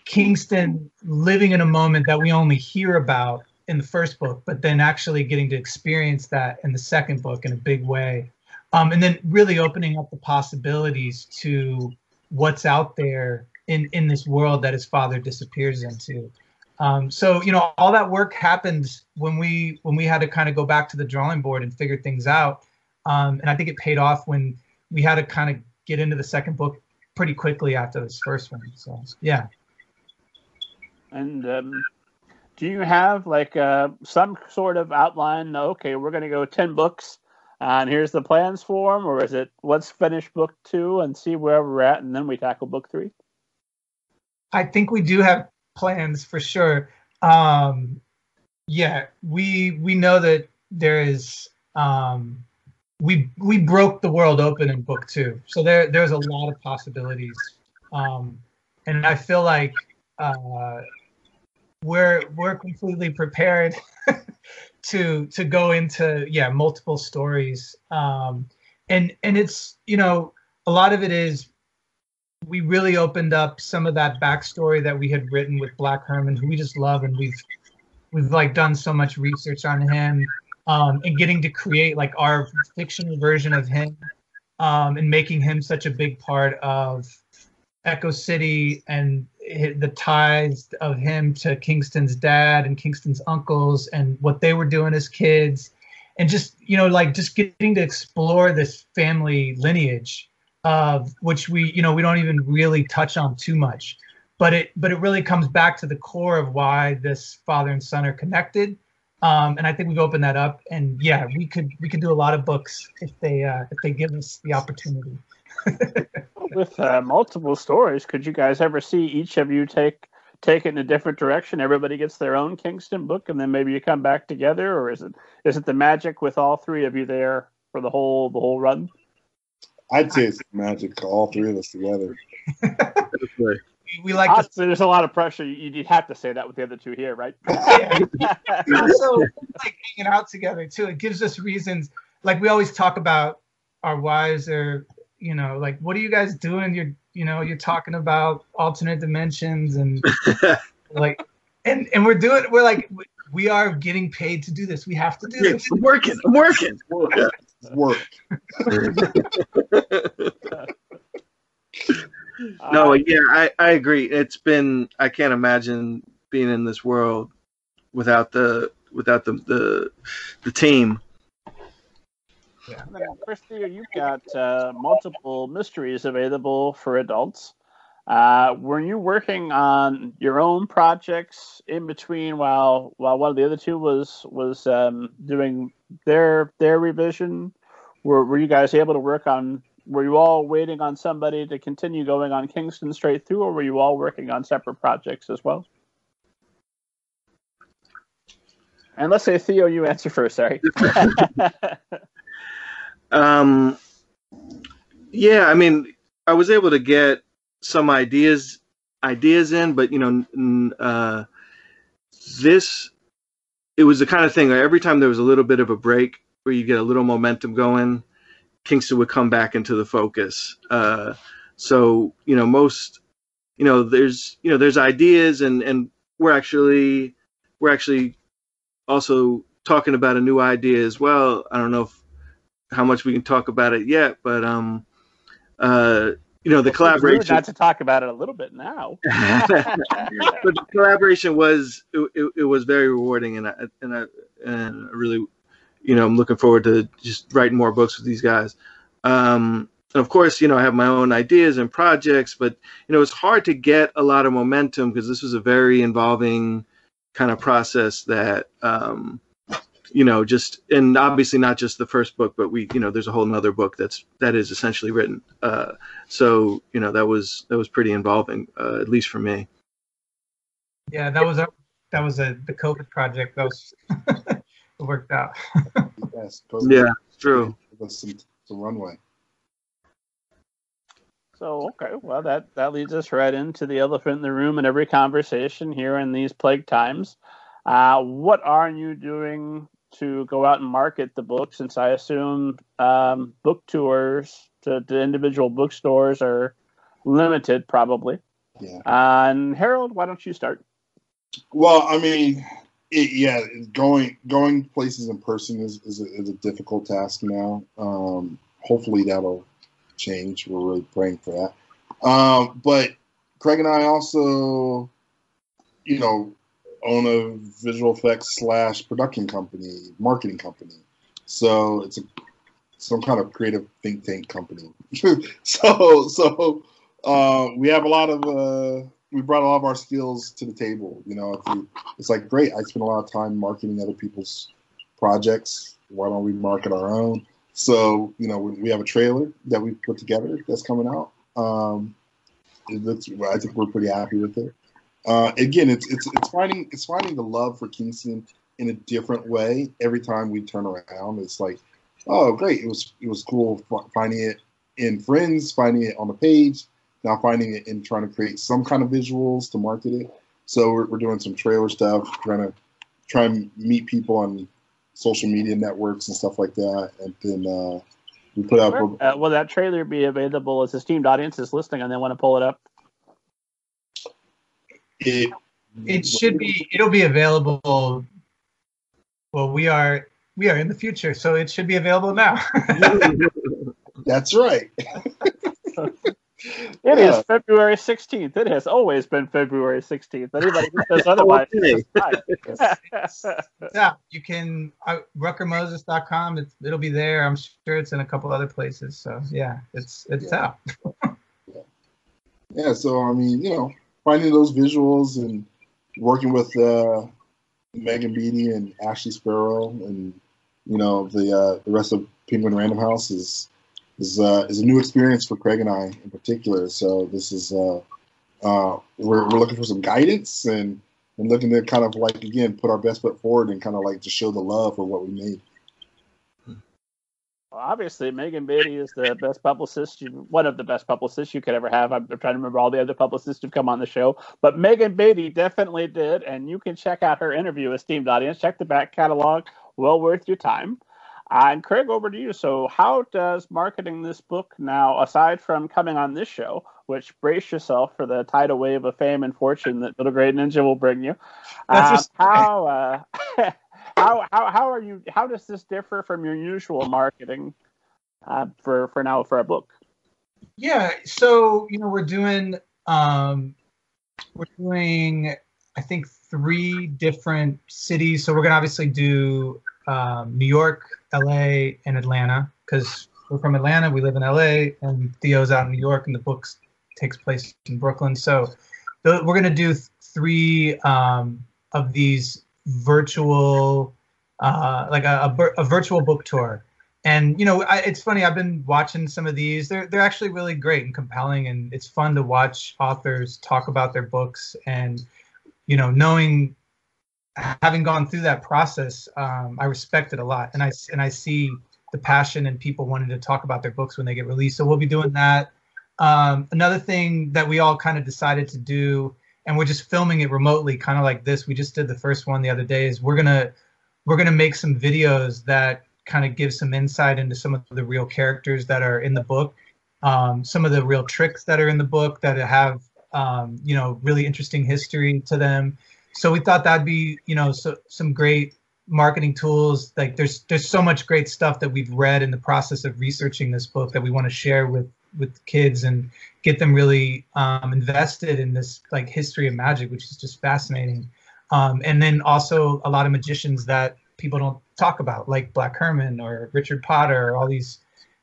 [SPEAKER 2] Kingston living in a moment that we only hear about in the first book, but then actually getting to experience that in the second book in a big way, um, and then really opening up the possibilities to what's out there in in this world that his father disappears into. Um, so you know all that work happened when we when we had to kind of go back to the drawing board and figure things out, um, and I think it paid off when we had to kind of get into the second book pretty quickly after this first one. So yeah.
[SPEAKER 1] And um, do you have like uh, some sort of outline? Okay, we're going to go ten books, and here's the plans for them, or is it let's finish book two and see where we're at, and then we tackle book three?
[SPEAKER 2] I think we do have plans for sure. Um, yeah, we we know that there is um, we we broke the world open in book two, so there there's a lot of possibilities, um, and I feel like uh, we're we're completely prepared to to go into yeah multiple stories, um, and and it's you know a lot of it is we really opened up some of that backstory that we had written with Black Herman, who we just love, and we've we've like done so much research on him, um, and getting to create like our fictional version of him, um, and making him such a big part of Echo City and the ties of him to Kingston's dad and Kingston's uncles and what they were doing as kids, and just you know like just getting to explore this family lineage which we you know we don't even really touch on too much but it but it really comes back to the core of why this father and son are connected um, and i think we've opened that up and yeah we could we could do a lot of books if they uh, if they give us the opportunity
[SPEAKER 1] with uh, multiple stories could you guys ever see each of you take take it in a different direction? Everybody gets their own Kingston book, and then maybe you come back together, or is it is it the magic with all three of you there for the whole the whole run?
[SPEAKER 4] I'd say it's magic. All three of us together.
[SPEAKER 2] we like
[SPEAKER 1] Honestly, there's a lot of pressure. You, you'd have to say that with the other two here, right?
[SPEAKER 2] we also like hanging out together too. It gives us reasons. Like we always talk about our wives or you know, like what are you guys doing? You're you know, you're talking about alternate dimensions and like and and we're doing we're like we are getting paid to do this. We have to do this.
[SPEAKER 3] I'm working. I'm working.
[SPEAKER 4] Work.
[SPEAKER 3] No, yeah, I, I agree. It's been I can't imagine being in this world without the without the the, the team.
[SPEAKER 1] And then, Christy, you've got uh, multiple mysteries available for adults. Uh, were you working on your own projects in between while while one of the other two was was um, doing their their revision? Were were you guys able to work on? Were you all waiting on somebody to continue going on Kingston straight through, or were you all working on separate projects as well? And let's say Theo, you answer first. Sorry.
[SPEAKER 3] Um, yeah, I mean, I was able to get some ideas ideas in, but you know, uh, this it was the kind of thing. Where every time there was a little bit of a break, where you get a little momentum going, Kingston would come back into the focus. Uh, so you know, most you know, there's you know, there's ideas, and and we're actually we're actually also talking about a new idea as well. I don't know if how much we can talk about it yet, but um, uh, you know, the
[SPEAKER 1] rude
[SPEAKER 3] collaboration.
[SPEAKER 1] Not to talk about it a little bit now.
[SPEAKER 3] but the collaboration was it, it, it was very rewarding, and I and I and I really, you know, I'm looking forward to just writing more books with these guys. Um, and of course, you know, I have my own ideas and projects, but you know, it's hard to get a lot of momentum because this was a very involving kind of process that. Um, you know, just and obviously not just the first book, but we, you know, there's a whole nother book that's that is essentially written. Uh, so you know, that was that was pretty involving, uh, at least for me.
[SPEAKER 2] Yeah, that was a that was a the COVID project. That was it worked out.
[SPEAKER 4] Yes.
[SPEAKER 3] Yeah, true.
[SPEAKER 4] Give us some, some runway.
[SPEAKER 1] So okay, well that that leads us right into the elephant in the room in every conversation here in these plague times. Uh, what are you doing to go out and market the book? Since I assume um, book tours to, to individual bookstores are limited, probably.
[SPEAKER 4] Yeah.
[SPEAKER 1] Uh, and Harold, why don't you start?
[SPEAKER 4] Well, I mean, it, yeah, going going places in person is is a, is a difficult task now. Um, hopefully that'll change. We're really praying for that. Um, but Craig and I also, you know, own a visual effects slash production company, marketing company. So it's a some kind of creative think tank company. so so uh, we have a lot of uh, we brought a lot of our skills to the table. You know, if you, it's like great. I spend a lot of time marketing other people's projects. Why don't we market our own? So you know, we, we have a trailer that we put together that's coming out. Um, I think we're pretty happy with it. Uh, again, it's it's it's finding it's finding the love for Kingston in a different way every time we turn around. It's like, oh, great! It was it was cool finding it in Friends, finding it on the page, now finding it and trying to create some kind of visuals to market it. So we're, we're doing some trailer stuff, trying to try and meet people on social media networks and stuff like that, and then uh, we put out.
[SPEAKER 1] Uh, will that trailer be available as a esteemed audience is listening and they want to pull it up?
[SPEAKER 4] It,
[SPEAKER 2] It should be. It'll be available. Well, we are we are in the future, so it should be available now.
[SPEAKER 4] That's right.
[SPEAKER 1] It is
[SPEAKER 4] Yeah.
[SPEAKER 1] February 16th. It has always been February 16th. Anybody who says otherwise is just
[SPEAKER 2] yeah, you can uh, ruckermoses.com. It's, it'll be there. I'm sure it's in a couple other places. So yeah, it's it's
[SPEAKER 4] Yeah.
[SPEAKER 2] out.
[SPEAKER 4] Yeah, so I mean, you know, finding those visuals and working with uh, Megan Beatty and Ashley Sparrow and you know the uh, the rest of Penguin Random House is is uh, is a new experience for Craig and I in particular. So this is uh, uh, we're, we're looking for some guidance and and looking to kind of like again put our best foot forward and kind of like to show the love for what we made.
[SPEAKER 1] Well, obviously, Megan Beatty is the best publicist, you, one of the best publicists you could ever have. I'm, trying to remember all the other publicists who've come on the show, but Megan Beatty definitely did, and you can check out her interview, esteemed audience. Check the back catalog; well worth your time. Uh, and Craig, over to you. So, how does marketing this book now, aside from coming on this show, which brace yourself for the tidal wave of fame and fortune that Little Great Ninja will bring you, uh, just... how, uh, how how how are you? How does this differ from your usual marketing uh, for for now for a book?
[SPEAKER 2] Yeah, so you know we're doing um, we're doing I think three different cities. So we're gonna obviously do um, New York, LA, and Atlanta because we're from Atlanta. We live in LA, and Theo's out in New York, and the book takes place in Brooklyn. So we're to do three um, of these virtual, uh, like a, a, a, virtual book tour. And you know, I, it's funny. I've been watching some of these. They're they're actually really great and compelling, and it's fun to watch authors talk about their books. And you know, knowing having gone through that process, um, I respect it a lot, and I and I see the passion and people wanting to talk about their books when they get released. So we'll be doing that. Um, another thing that we all kind of decided to do, and we're just filming it remotely, kind of like this. We just did the first one the other day. Is we're gonna we're gonna make some videos that kind of give some insight into some of the real characters that are in the book, um, some of the real tricks that are in the book that have um, you know really interesting history to them so we thought that'd be you know so, some great marketing tools like there's there's so much great stuff that we've read in the process of researching this book that we want to share with with kids and get them really um, invested in this like history of magic which is just fascinating um, and then also a lot of magicians that people don't talk about like black herman or richard potter or all these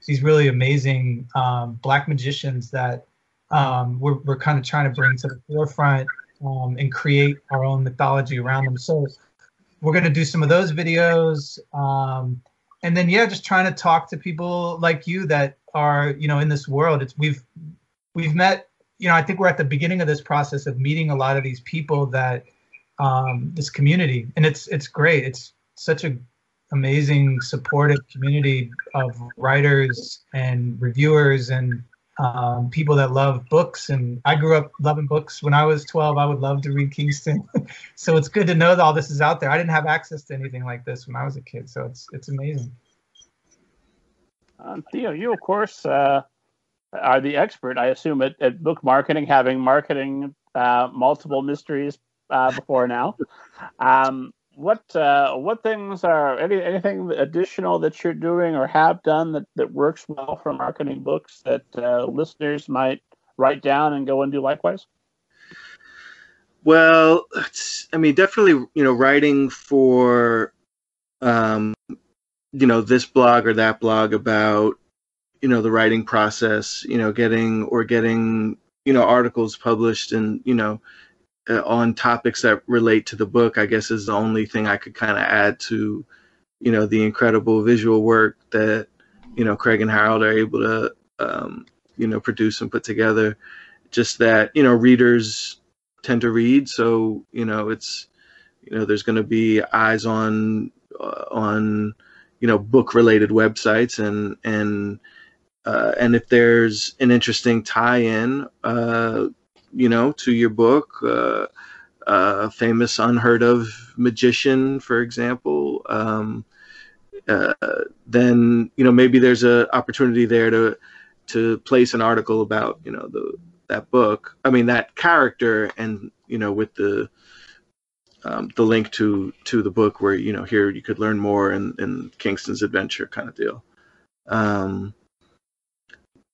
[SPEAKER 2] these really amazing um, black magicians that um, we're, we're kind of trying to bring to the forefront um, and create our own mythology around them. So we're going to do some of those videos. Um, and then, yeah, just trying to talk to people like you that are, you know, in this world. It's we've we've met, you know, I think we're at the beginning of this process of meeting a lot of these people that um, this community, and it's it's great. It's such a amazing supportive community of writers and reviewers and um, people that love books. And I grew up loving books. When I was 12, I would love to read Kingston. so it's good to know that all this is out there. I didn't have access to anything like this when I was a kid. So it's it's amazing.
[SPEAKER 1] Um, Theo, you of course uh, are the expert, I assume, at, at book marketing, having marketing uh, multiple mysteries uh, before now. Um, what uh, what things are any anything additional that you're doing or have done that, that works well for marketing books that uh, listeners might write down and go and do likewise?
[SPEAKER 3] Well, I mean, definitely, you know, writing for, um, you know, this blog or that blog about, you know, the writing process, you know, getting or getting, you know, articles published and, you know, uh, on topics that relate to the book, I guess is the only thing I could kind of add to, you know, the incredible visual work that, you know, Craig and Harold are able to, um, you know, produce and put together. Just that, you know, readers tend to read, so you know, it's, you know, there's going to be eyes on, uh, on, you know, book-related websites, and and uh, and if there's an interesting tie-in, uh, you know, to your book. Uh, a famous unheard of magician, for example, um, uh, then you know maybe there's an opportunity there to to place an article about you know the that book. I mean that character, and you know with the um, the link to to the book where you know here you could learn more in, in Kingston's adventure kind of deal. Um,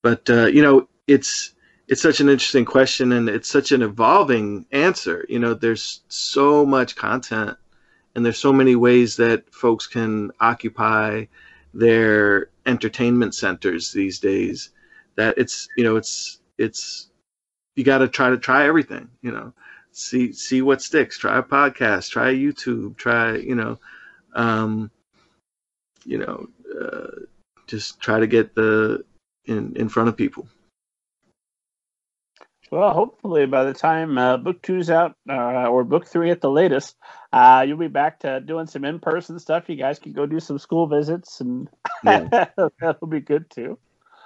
[SPEAKER 3] but uh, you know it's it's such an interesting question and it's such an evolving answer. You know, there's so much content and there's so many ways that folks can occupy their entertainment centers these days that it's, you know, it's, it's, you got to try to try everything, you know, see, see what sticks, try a podcast, try YouTube, try, you know, um, you know, uh, just try to get the, in, in front of people.
[SPEAKER 1] Well, hopefully by the time uh, book two's out, uh, or book three at the latest, uh, you'll be back to doing some in-person stuff. You guys can go do some school visits, and
[SPEAKER 3] Yeah.
[SPEAKER 1] that'll be good too.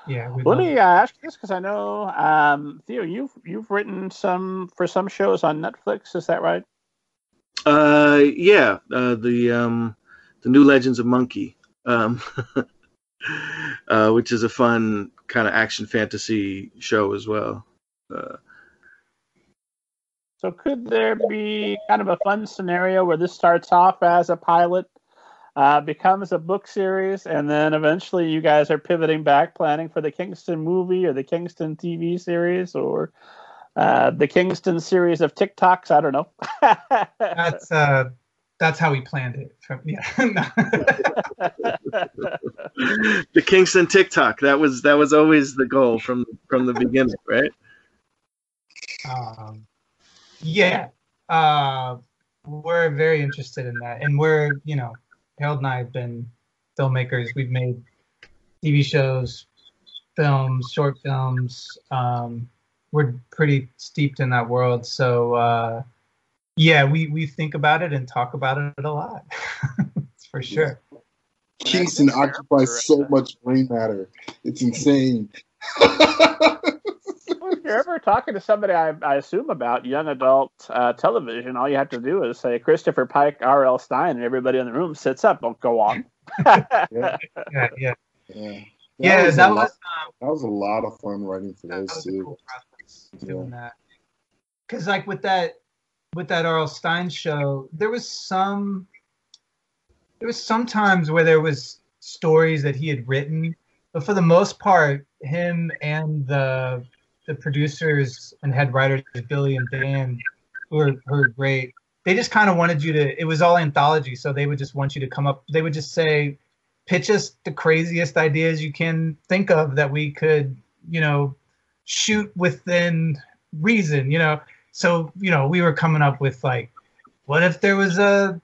[SPEAKER 2] Yeah. we'd
[SPEAKER 1] Let me uh, ask you this because I know um, Theo, you've you've written some for some shows on Netflix. Is that right?
[SPEAKER 3] Uh, yeah, uh, the um, the New Legends of Monkey, um, uh, which is a fun kind of action fantasy show as well. Uh,
[SPEAKER 1] So could there be kind of a fun scenario where this starts off as a pilot, uh, becomes a book series, and then eventually you guys are pivoting back, planning for the Kingston movie or the Kingston TV series or uh, the Kingston series of TikToks? I don't know.
[SPEAKER 2] That's uh, that's how we planned it. From yeah.
[SPEAKER 3] The Kingston TikTok that was that was always the goal from from the beginning, right?
[SPEAKER 2] um, yeah. Uh, we're very interested in that, and we're you know, Harold and I have been filmmakers. We've made TV shows, films, short films. Um, we're pretty steeped in that world, so uh, yeah, we we think about it and talk about it a lot, for sure.
[SPEAKER 4] Kingston occupies so much brain matter. It's insane.
[SPEAKER 1] if you're ever talking to somebody I, I assume about young adult uh, television, all you have to do is say Christopher Pike, R.L. Stine, and everybody in the room sits up. Don't go on.
[SPEAKER 4] Yeah.
[SPEAKER 2] Yeah, yeah,
[SPEAKER 4] Yeah,
[SPEAKER 2] yeah.
[SPEAKER 4] was a
[SPEAKER 2] That
[SPEAKER 4] lot-
[SPEAKER 2] was um,
[SPEAKER 4] that was a lot of fun writing for those
[SPEAKER 2] was
[SPEAKER 4] too.
[SPEAKER 2] cool process doing that. Because like with that with that R.L. Stine show, there was some there was some times where there was stories that he had written, but for the most part, him and the the producers and head writers Billy and Dan, who are, who are great, they just kind of wanted you to. It was all anthology, so they would just want you to come up. They would just say, pitch us the craziest ideas you can think of that we could, you know, shoot within reason, you know. So, you know, we were coming up with like, what if there was a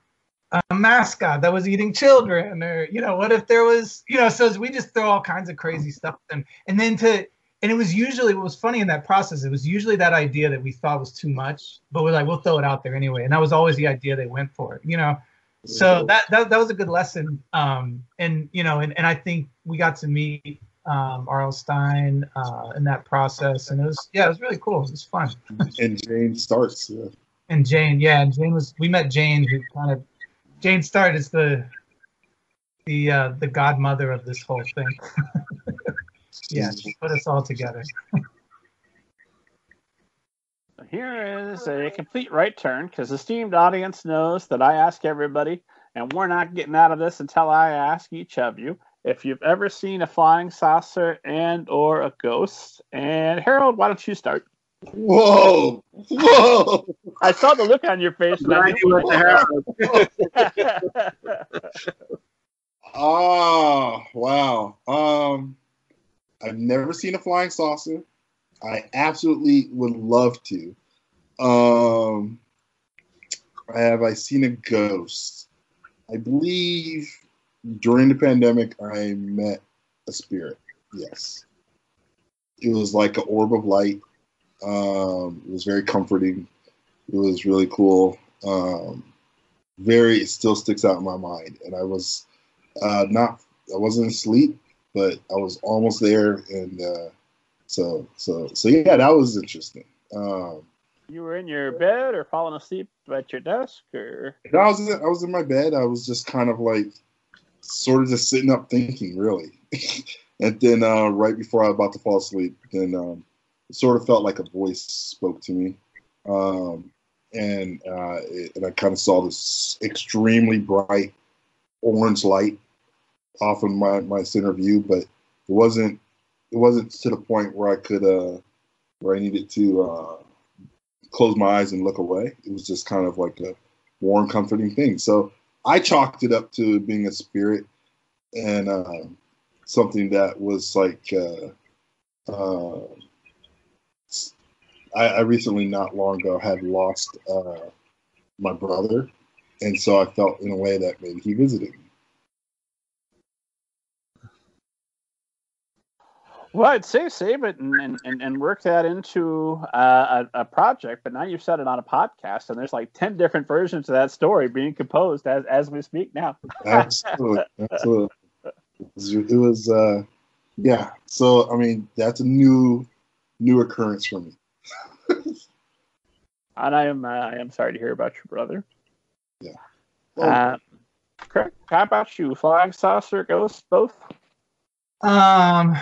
[SPEAKER 2] a mascot that was eating children, or you know, what if there was, you know, so we just throw all kinds of crazy stuff them, and then to, and it was usually what was funny in that process. It was usually that idea that we thought was too much, but we're like, we'll throw it out there anyway, and that was always the idea they went for you know? So that, that that was a good lesson um and you know and, and i think we got to meet um R.L. Stine uh in that process and it was yeah it was really cool it was fun
[SPEAKER 4] and Jane starts. Yeah.
[SPEAKER 2] and jane yeah and jane was we met jane who kind of jane started as the the uh the godmother of this whole thing yeah she put us all together
[SPEAKER 1] Here is a complete right turn because esteemed audience knows that I ask everybody, and we're not getting out of this until I ask each of you if you've ever seen a flying saucer and or a ghost. And Harold, why don't you start?
[SPEAKER 4] Whoa! Whoa!
[SPEAKER 1] I saw the look on your face. And I
[SPEAKER 3] Glad you to Harold.
[SPEAKER 1] knew-
[SPEAKER 4] Ah, wow. Um, I've never seen a flying saucer. I absolutely would love to. Um, have I seen a ghost? I believe during the pandemic I met a spirit. Yes, it was like an orb of light. Um, it was very comforting. It was really cool. Um, very, it still sticks out in my mind, and I was uh, not I wasn't asleep, but I was almost there, and uh, so so so yeah, that was interesting. Um,
[SPEAKER 1] you were in your bed or falling asleep at your desk, or
[SPEAKER 4] I was in, I was in my bed. I was just kind of like sort of just sitting up thinking, really, and then uh, right before I was about to fall asleep, then um, it sort of felt like a voice spoke to me. Um, and uh, it, and I kind of saw this extremely bright orange light off of my, my center view, but it wasn't it wasn't to the point where I could uh where I needed to uh close my eyes and look away. It was just kind of like a warm, comforting thing. So I chalked it up to being a spirit and uh, something that was like uh, uh, I, I recently, not long ago, had lost uh, my brother, and so I felt in a way that maybe he visited me.
[SPEAKER 1] Well, I'd say save it and, and, and work that into uh, a, a project, but now you've said it on a podcast, and there's like 10 different versions of that story being composed as, as we speak now.
[SPEAKER 4] absolutely, absolutely. It was, it was uh, yeah. So I mean, that's a new new occurrence for me.
[SPEAKER 1] and I am uh, I am sorry to hear about your brother.
[SPEAKER 4] Yeah.
[SPEAKER 1] Well, uh, Craig, how about you? Flying saucer, ghost, both?
[SPEAKER 2] Um.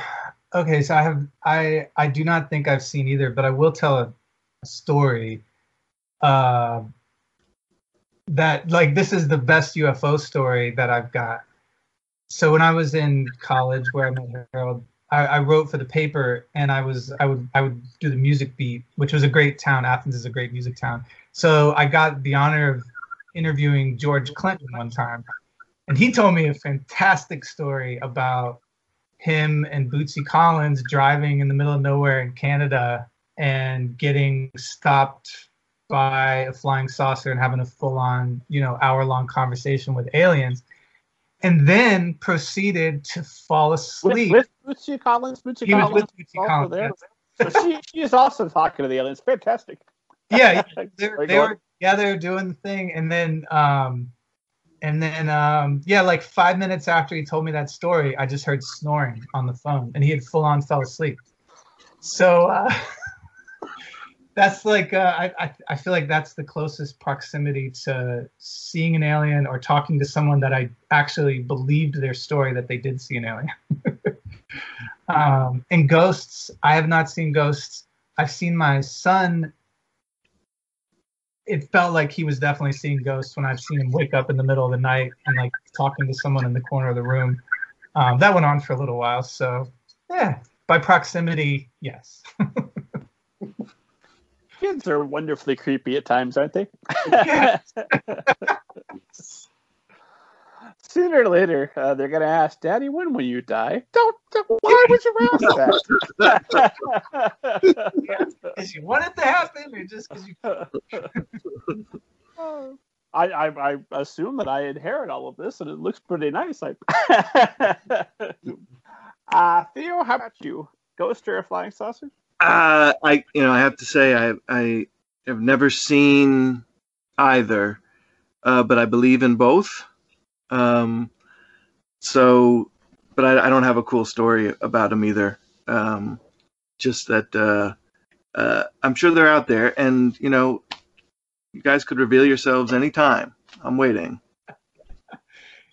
[SPEAKER 2] Okay, so I have I I do not think I've seen either, but I will tell a, a story. Uh, that like this is the best UFO story that I've got. So when I was in college, where I met Harold, I, I, wrote for the paper, and I was I would I would do the music beat, which was a great town. Athens is a great music town. So I got the honor of interviewing George Clinton one time, and he told me a fantastic story about him and Bootsy Collins driving in the middle of nowhere in Canada and getting stopped by a flying saucer and having a full-on, you know, hour-long conversation with aliens, and then proceeded to fall asleep.
[SPEAKER 1] With, with Bootsy Collins, Bootsy
[SPEAKER 2] he
[SPEAKER 1] Collins,
[SPEAKER 2] was with Bootsy Collins.
[SPEAKER 1] There. so she, she is also talking to the aliens. Fantastic.
[SPEAKER 2] Yeah, they, they were they were doing the thing, and then um, and then um, yeah, like five minutes after he told me that story, I just heard snoring on the phone, and he had full on fell asleep. So uh, that's like uh, I, I feel like that's the closest proximity to seeing an alien or talking to someone that I actually believed their story that they did see an alien. um, and ghosts, I have not seen ghosts. I've seen my son it felt like he was definitely seeing ghosts when I've seen him wake up in the middle of the night and like talking to someone in the corner of the room. Um, that went on for a little while. So, yeah, by proximity, yes.
[SPEAKER 1] Kids are wonderfully creepy at times, aren't they? Sooner or later, uh, they're going to ask, Daddy, when will you die? Don't, don't why would you ask that?
[SPEAKER 2] Because you want it to happen or just because you.
[SPEAKER 1] I, I, I assume that I inherit all of this and it looks pretty nice. I... uh, Theo, how about you? Ghost or a flying saucer?
[SPEAKER 3] Uh, I you know I have to say I I have never seen either, uh, but I believe in both. Um, so, but I, I don't have a cool story about them either. Um, just that uh, uh, I'm sure they're out there, and you know, you guys could reveal yourselves anytime. I'm waiting.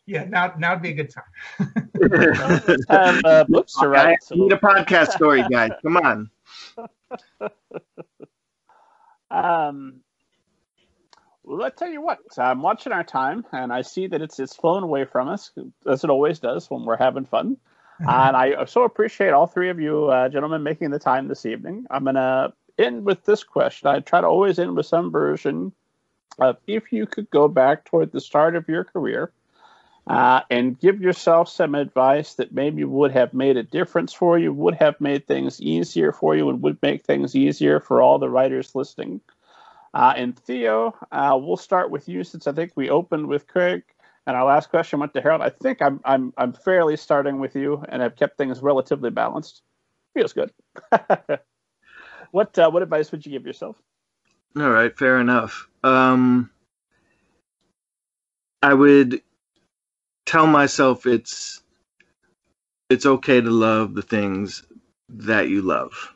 [SPEAKER 2] Yeah, now now would be a good time.
[SPEAKER 1] have uh, books to write.
[SPEAKER 3] I need a podcast story, guys. Come on.
[SPEAKER 1] um, well, I tell you what, I'm watching our time, and I see that it's it's flown away from us, as it always does when we're having fun. and I so appreciate all three of you uh, gentlemen making the time this evening. I'm gonna end with this question. I try to always end with some version of if you could go back toward the start of your career uh, and give yourself some advice that maybe would have made a difference for you, would have made things easier for you, and would make things easier for all the writers listening. Uh, and Theo, uh, we'll start with you since I think we opened with Craig, and our last question went to Harold. I think I'm I'm I'm fairly starting with you, and I've kept things relatively balanced. Feels good. what uh, what advice would you give yourself?
[SPEAKER 3] All right, fair enough. Um, I would tell myself it's it's okay to love the things that you love.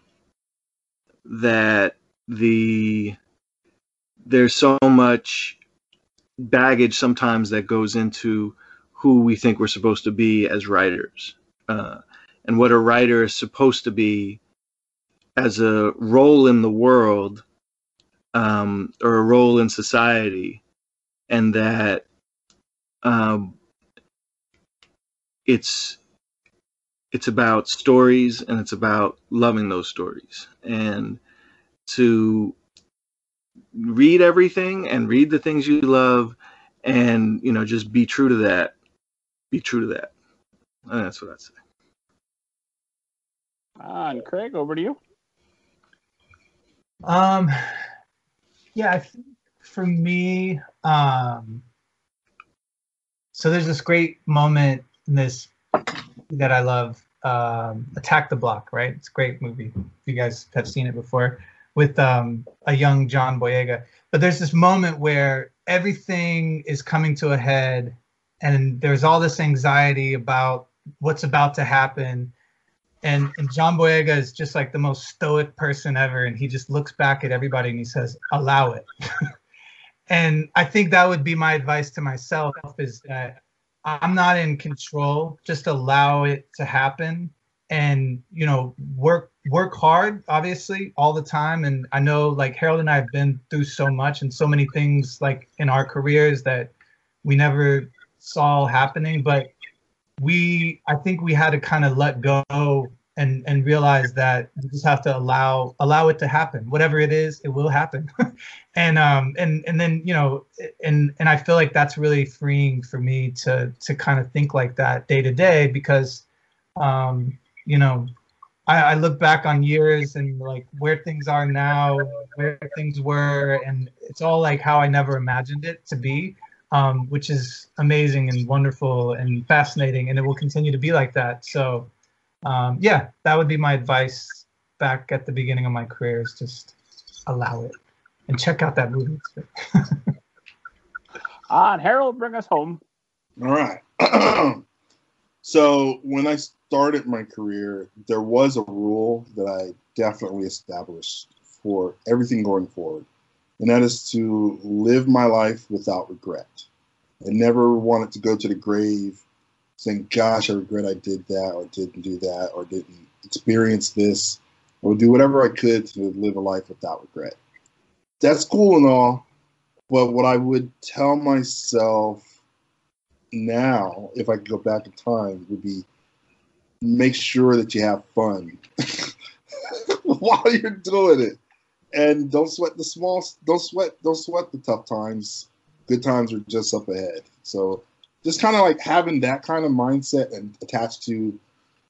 [SPEAKER 3] That the there's so much baggage sometimes that goes into who we think we're supposed to be as writers uh, and what a writer is supposed to be as a role in the world um, or a role in society and that um, it's it's about stories and it's about loving those stories. And to read everything and read the things you love and you know just be true to that. Be true to that. And that's what i'd say.
[SPEAKER 1] Uh, and craig over to you.
[SPEAKER 2] Um yeah I think for me um so there's this great moment in this that i love um, Attack the Block, right? It's a great movie. If you guys have seen it before, with um, a young John Boyega. But there's this moment where everything is coming to a head, and there's all this anxiety about what's about to happen. And, and John Boyega is just like the most stoic person ever, and he just looks back at everybody and he says, "Allow it." and I think that would be my advice to myself: is that I'm not in control. Just allow it to happen, and you know, work work hard, obviously, all the time. And I know, like Harold and I have been through so much and so many things, like in our careers that we never saw happening. But we, I think, we had to kind of let go and and realize that you just have to allow allow it to happen whatever it is it will happen and um and and then you know and and i feel like that's really freeing for me to to kind of think like that day to day because um you know I, I look back on years and like where things are now where things were and it's all like how i never imagined it to be um, which is amazing and wonderful and fascinating and it will continue to be like that so um, yeah, that would be my advice back at the beginning of my career is just allow it and check out that movie.
[SPEAKER 1] On Harold, bring us home.
[SPEAKER 4] All right. so when I started my career, there was a rule that I definitely established for everything going forward, and that is to live my life without regret. I never wanted to go to the grave saying, "Gosh, I regret I did that, or didn't do that, or didn't experience this." I would do whatever I could to live a life without regret. That's cool and all, but what I would tell myself now, if I could go back in time, would be make sure that you have fun while you're doing it, and don't sweat the small. Don't sweat. Don't sweat the tough times. Good times are just up ahead. So just kind of like having that kind of mindset and attached to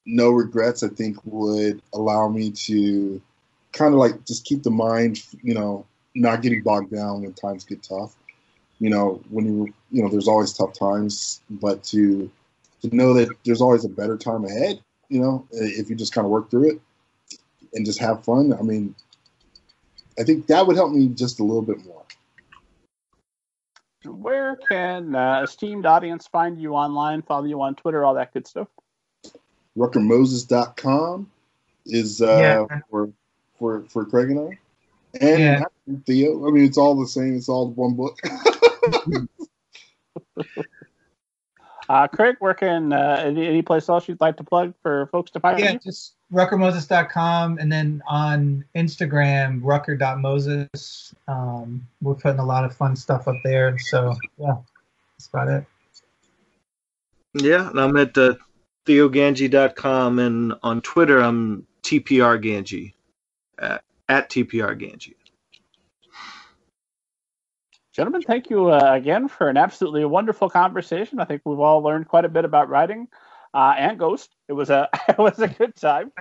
[SPEAKER 4] no regrets, I think would allow me to kind of like just keep the mind, you know, not getting bogged down when times get tough. You know, when you, you know, there's always tough times, but to to know that there's always a better time ahead. You know, if you just kind of work through it and just have fun. I mean, I think that would help me just a little bit more
[SPEAKER 1] where can uh, esteemed audience find you online, follow you on Twitter, all that good stuff?
[SPEAKER 4] RuckerMoses.com is uh, yeah. for for for Craig and I, and yeah. Theo. I mean, it's all the same. It's all one book.
[SPEAKER 1] uh, Craig, where can uh, any, any place else you'd like to plug for folks to find
[SPEAKER 2] yeah,
[SPEAKER 1] you?
[SPEAKER 2] just ruckermoses.com and then on Instagram, rucker.moses. Um, we're putting a lot of fun stuff up there. So, yeah, that's about it.
[SPEAKER 3] Yeah, and I'm at uh, theogangi.com and on Twitter, I'm tprganji at, at tprganji.
[SPEAKER 1] Gentlemen, thank you uh, again for an absolutely wonderful conversation. I think we've all learned quite a bit about writing uh, and Ghost. It was a it was a good time.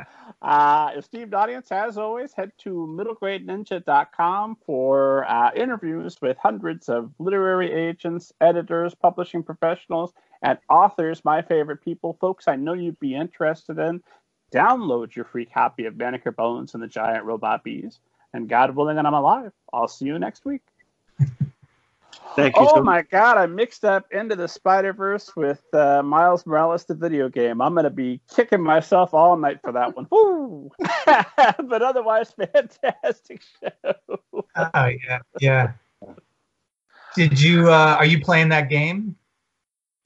[SPEAKER 1] Uh, esteemed audience, as always, head to middlegradeninja.com for uh, interviews with hundreds of literary agents, editors, publishing professionals, and authors. My favorite people, folks. I know you'd be interested in. Download your free copy of Banneker Bones and the Giant Robot Bees. And God willing, and I'm alive. I'll see you next week.
[SPEAKER 3] Thank you.
[SPEAKER 1] Oh so my god, I mixed up into the Spider Verse with uh, Miles Morales, the video game. I'm gonna be kicking myself all night for that one. Woo! but otherwise, fantastic show.
[SPEAKER 2] Oh yeah, yeah. Did you? Uh, are you playing that game?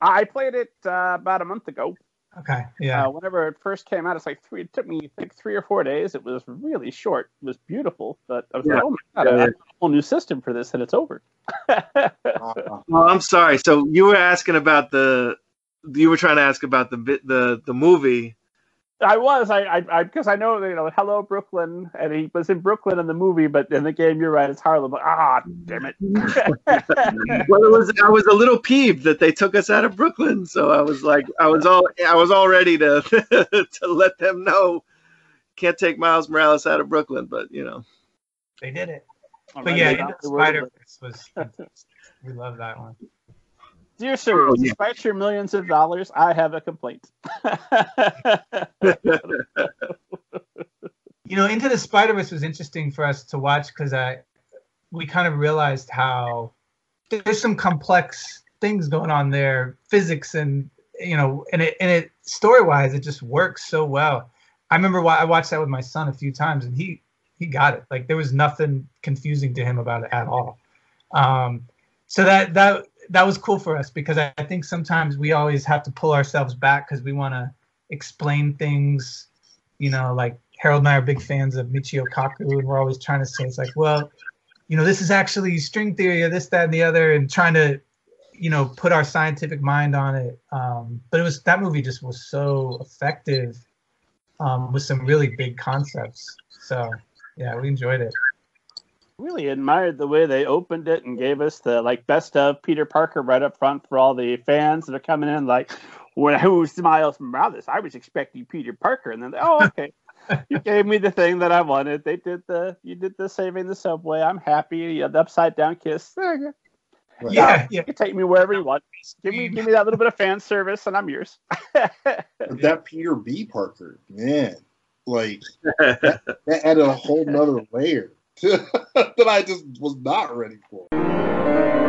[SPEAKER 1] I played it uh, about a month ago.
[SPEAKER 2] Okay. Yeah.
[SPEAKER 1] Uh, whenever it first came out, it's like three. It took me like three or four days. It was really short. It was beautiful, but I was yeah. like, oh my god, yeah. I have a whole new system for this, and it's over.
[SPEAKER 3] well, I'm sorry. So you were asking about the, you were trying to ask about the the the movie
[SPEAKER 1] I was, I, I, because I, I, know, you know, hello Brooklyn, and he was in Brooklyn in the movie, but in the game, you're right, it's Harlem. ah, damn it.
[SPEAKER 3] well, it was, I was a little peeved that they took us out of Brooklyn, so I was like, I was all, I was all ready to, to let them know, can't take Miles Morales out of Brooklyn, but you know,
[SPEAKER 2] they did it. But yeah, Spider Verse was, we love that one.
[SPEAKER 1] Dear sir,
[SPEAKER 3] Oh, yeah.
[SPEAKER 1] despite your millions of dollars, I have a complaint.
[SPEAKER 2] You know, Into the Spider Verse was interesting for us to watch because I we kind of realized how there's some complex things going on there, physics and you know, and it and it story wise, it just works so well. I remember why I watched that with my son a few times, and he he got it. Like there was nothing confusing to him about it at all. Um, so that that that was cool for us because I, I think sometimes we always have to pull ourselves back because we want to explain things. You know, like Harold and I are big fans of Michio Kaku, and we're always trying to say it's like, well, you know, this is actually string theory or this, that, and the other, and trying to, you know, put our scientific mind on it. Um, but it was that movie just was so effective um, with some really big concepts. So yeah, we enjoyed it.
[SPEAKER 1] Really admired the way they opened it and gave us the like best of Peter Parker right up front for all the fans that are coming in. Like, well, who's Miles Morales? I was expecting Peter Parker, and then oh, okay, you gave me the thing that I wanted. They did the you did the saving the subway. I'm happy. You had the upside down kiss. There you go.
[SPEAKER 4] Right.
[SPEAKER 2] Yeah, yeah.
[SPEAKER 1] You can take me wherever you want. Give me give me that little bit of fan service, and I'm yours.
[SPEAKER 4] That Peter B. Parker, man, like that added a whole nother layer to, that I just was not ready for.